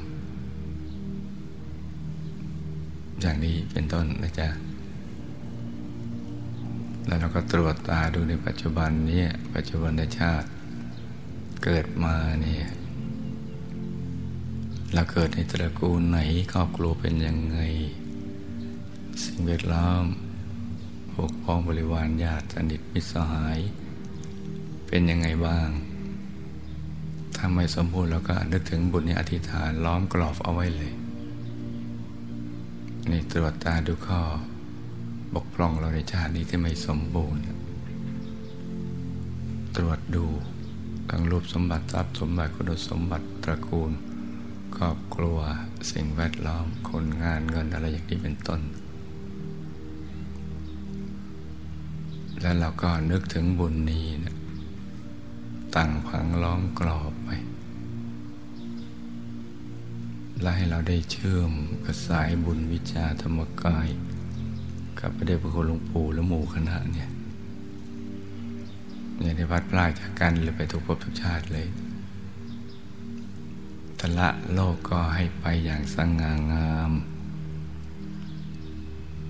อย่างนี้เป็นต้นนะจ๊ะ แล้วเราก็ตรวจตาดูในปัจจุบันนี้ปัจจุบันชาติเกิดมาเนี่ยเราเกิดในตระกูลไหนครอบครัวเป็นยังไง สิ่งแวดล้อมพวกพ้องบริวารญาติสนิทมิตรสหาย เป็นยังไงบ้างาไม่สมบูรณ์เราก็นึกถึงบุญในอธิษฐานล้อมกรอบเอาไว้เลยนี่ตรวจตาดูข้อบกพร่องเราในชาตินี้ที่ไม่สมบูรณ์ ตรวจดูทั้งรูปสมบัติทรัพย์สมบัติคุณสมบัติตระกูล ครอบครัวสิ่งแวดล้อมคนงานเงินอะไรอย่างนี้เป็นต้น แล้วเราก็นึกถึงบุญนี้นะตั้งพังล้อมกรอบ และให้เราได้เชื่อมกับสายบุญวิชาธรรมกาย กับพระเดชพระคุณหลวงปู่และหมู่คณะเนี่ยเนี่ยได้พัดพลาดจากกันเลยไปทุกภพทุกชาติเลยทละโลกก็ให้ไปอย่างสง่างาม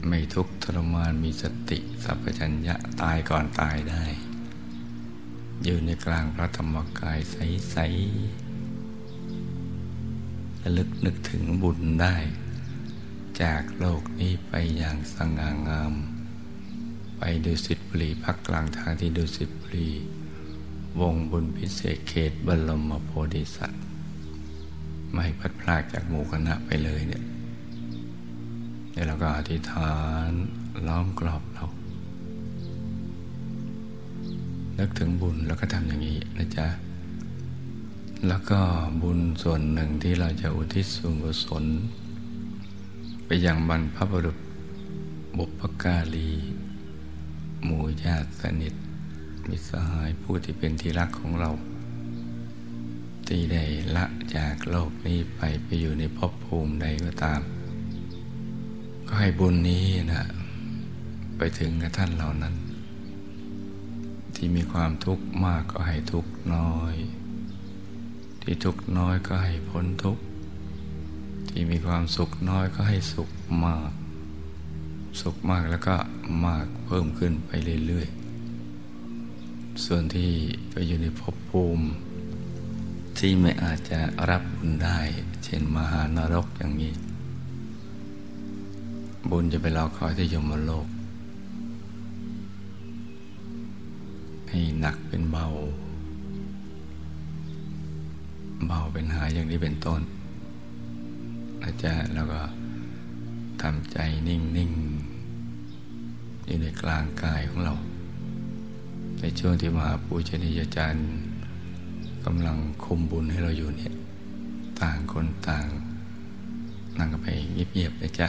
ไม่ทุกทรมานมีสติสัพพัญญะตายก่อนตายได้ อยู่ในกลางพระธรรมกายใสๆ ระลึกนึกถึงบุญได้ จากโลกนี้ไปอย่างสง่างาม ไปดูสิทธิบุรีพักกลางทางที่ดูสิทธิบุรี วงบุญพิเศษเขตบรมโพธิสัตว์ ไม่พัดพลากจากหมู่คณะไปเลยเนี่ยเดี๋ยวเราก็อธิษฐานล้อมกรอบเรานึกถึงบุญแล้วก็ทำอย่างนี้นะจ๊ะ แล้วก็บุญส่วนหนึ่งที่เราจะอุทิศส่วนกุศล ไปยังบรรพบุรุษบุพการีหมู่ญาติสนิท มิสหายผู้ที่เป็นที่รักของเรา ที่ได้ละจากโลกนี้ไปไปอยู่ในภพภูมิใดก็ตาม ก็ให้บุญนี้นะไปถึงกับท่านเหล่านั้น ที่มีความทุกข์มากก็ให้ทุกข์น้อย ที่ทุกน้อยก็ให้พ้นทุก ที่มีความสุขน้อยก็ให้สุขมาก สุขมากแล้วก็มากเพิ่มขึ้นไปเรื่อยๆ ส่วนที่ไปอยู่ในภพภูมิ ที่ไม่อาจจะรับบุญได้ เช่นมหานรกอย่างนี้ บุญจะไปรอคอยที่ยมโลก ให้หนักเป็นเบา เบาเป็นหายอย่างนี้เป็นต้นอาจารย์แล้วก็ทำใจนิ่งๆอยู่ในกลางกายของเรา ในช่วงที่มหาปูชนียาจารย์กำลังคุมบุญให้เราอยู่เนี่ย ต่างคนต่าง นั่งกันไปเงียบๆเลยจ้ะ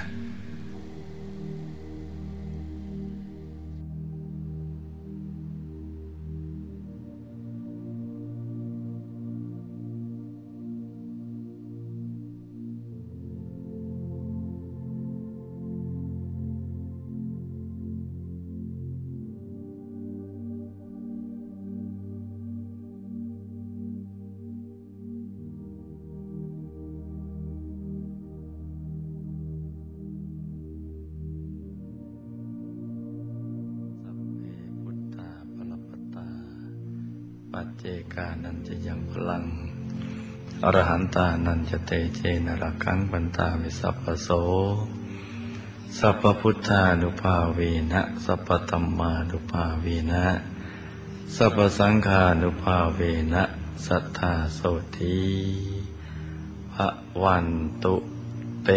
อรหันตานันจะเตเจนรักังปันตาวิสัพพโส สัพพุทธานุภาเวนะ สัพพธรรมานุภาเวนะ สัพพสังฆานุภาเวนะ สัทธาโสธีพระวันตุเต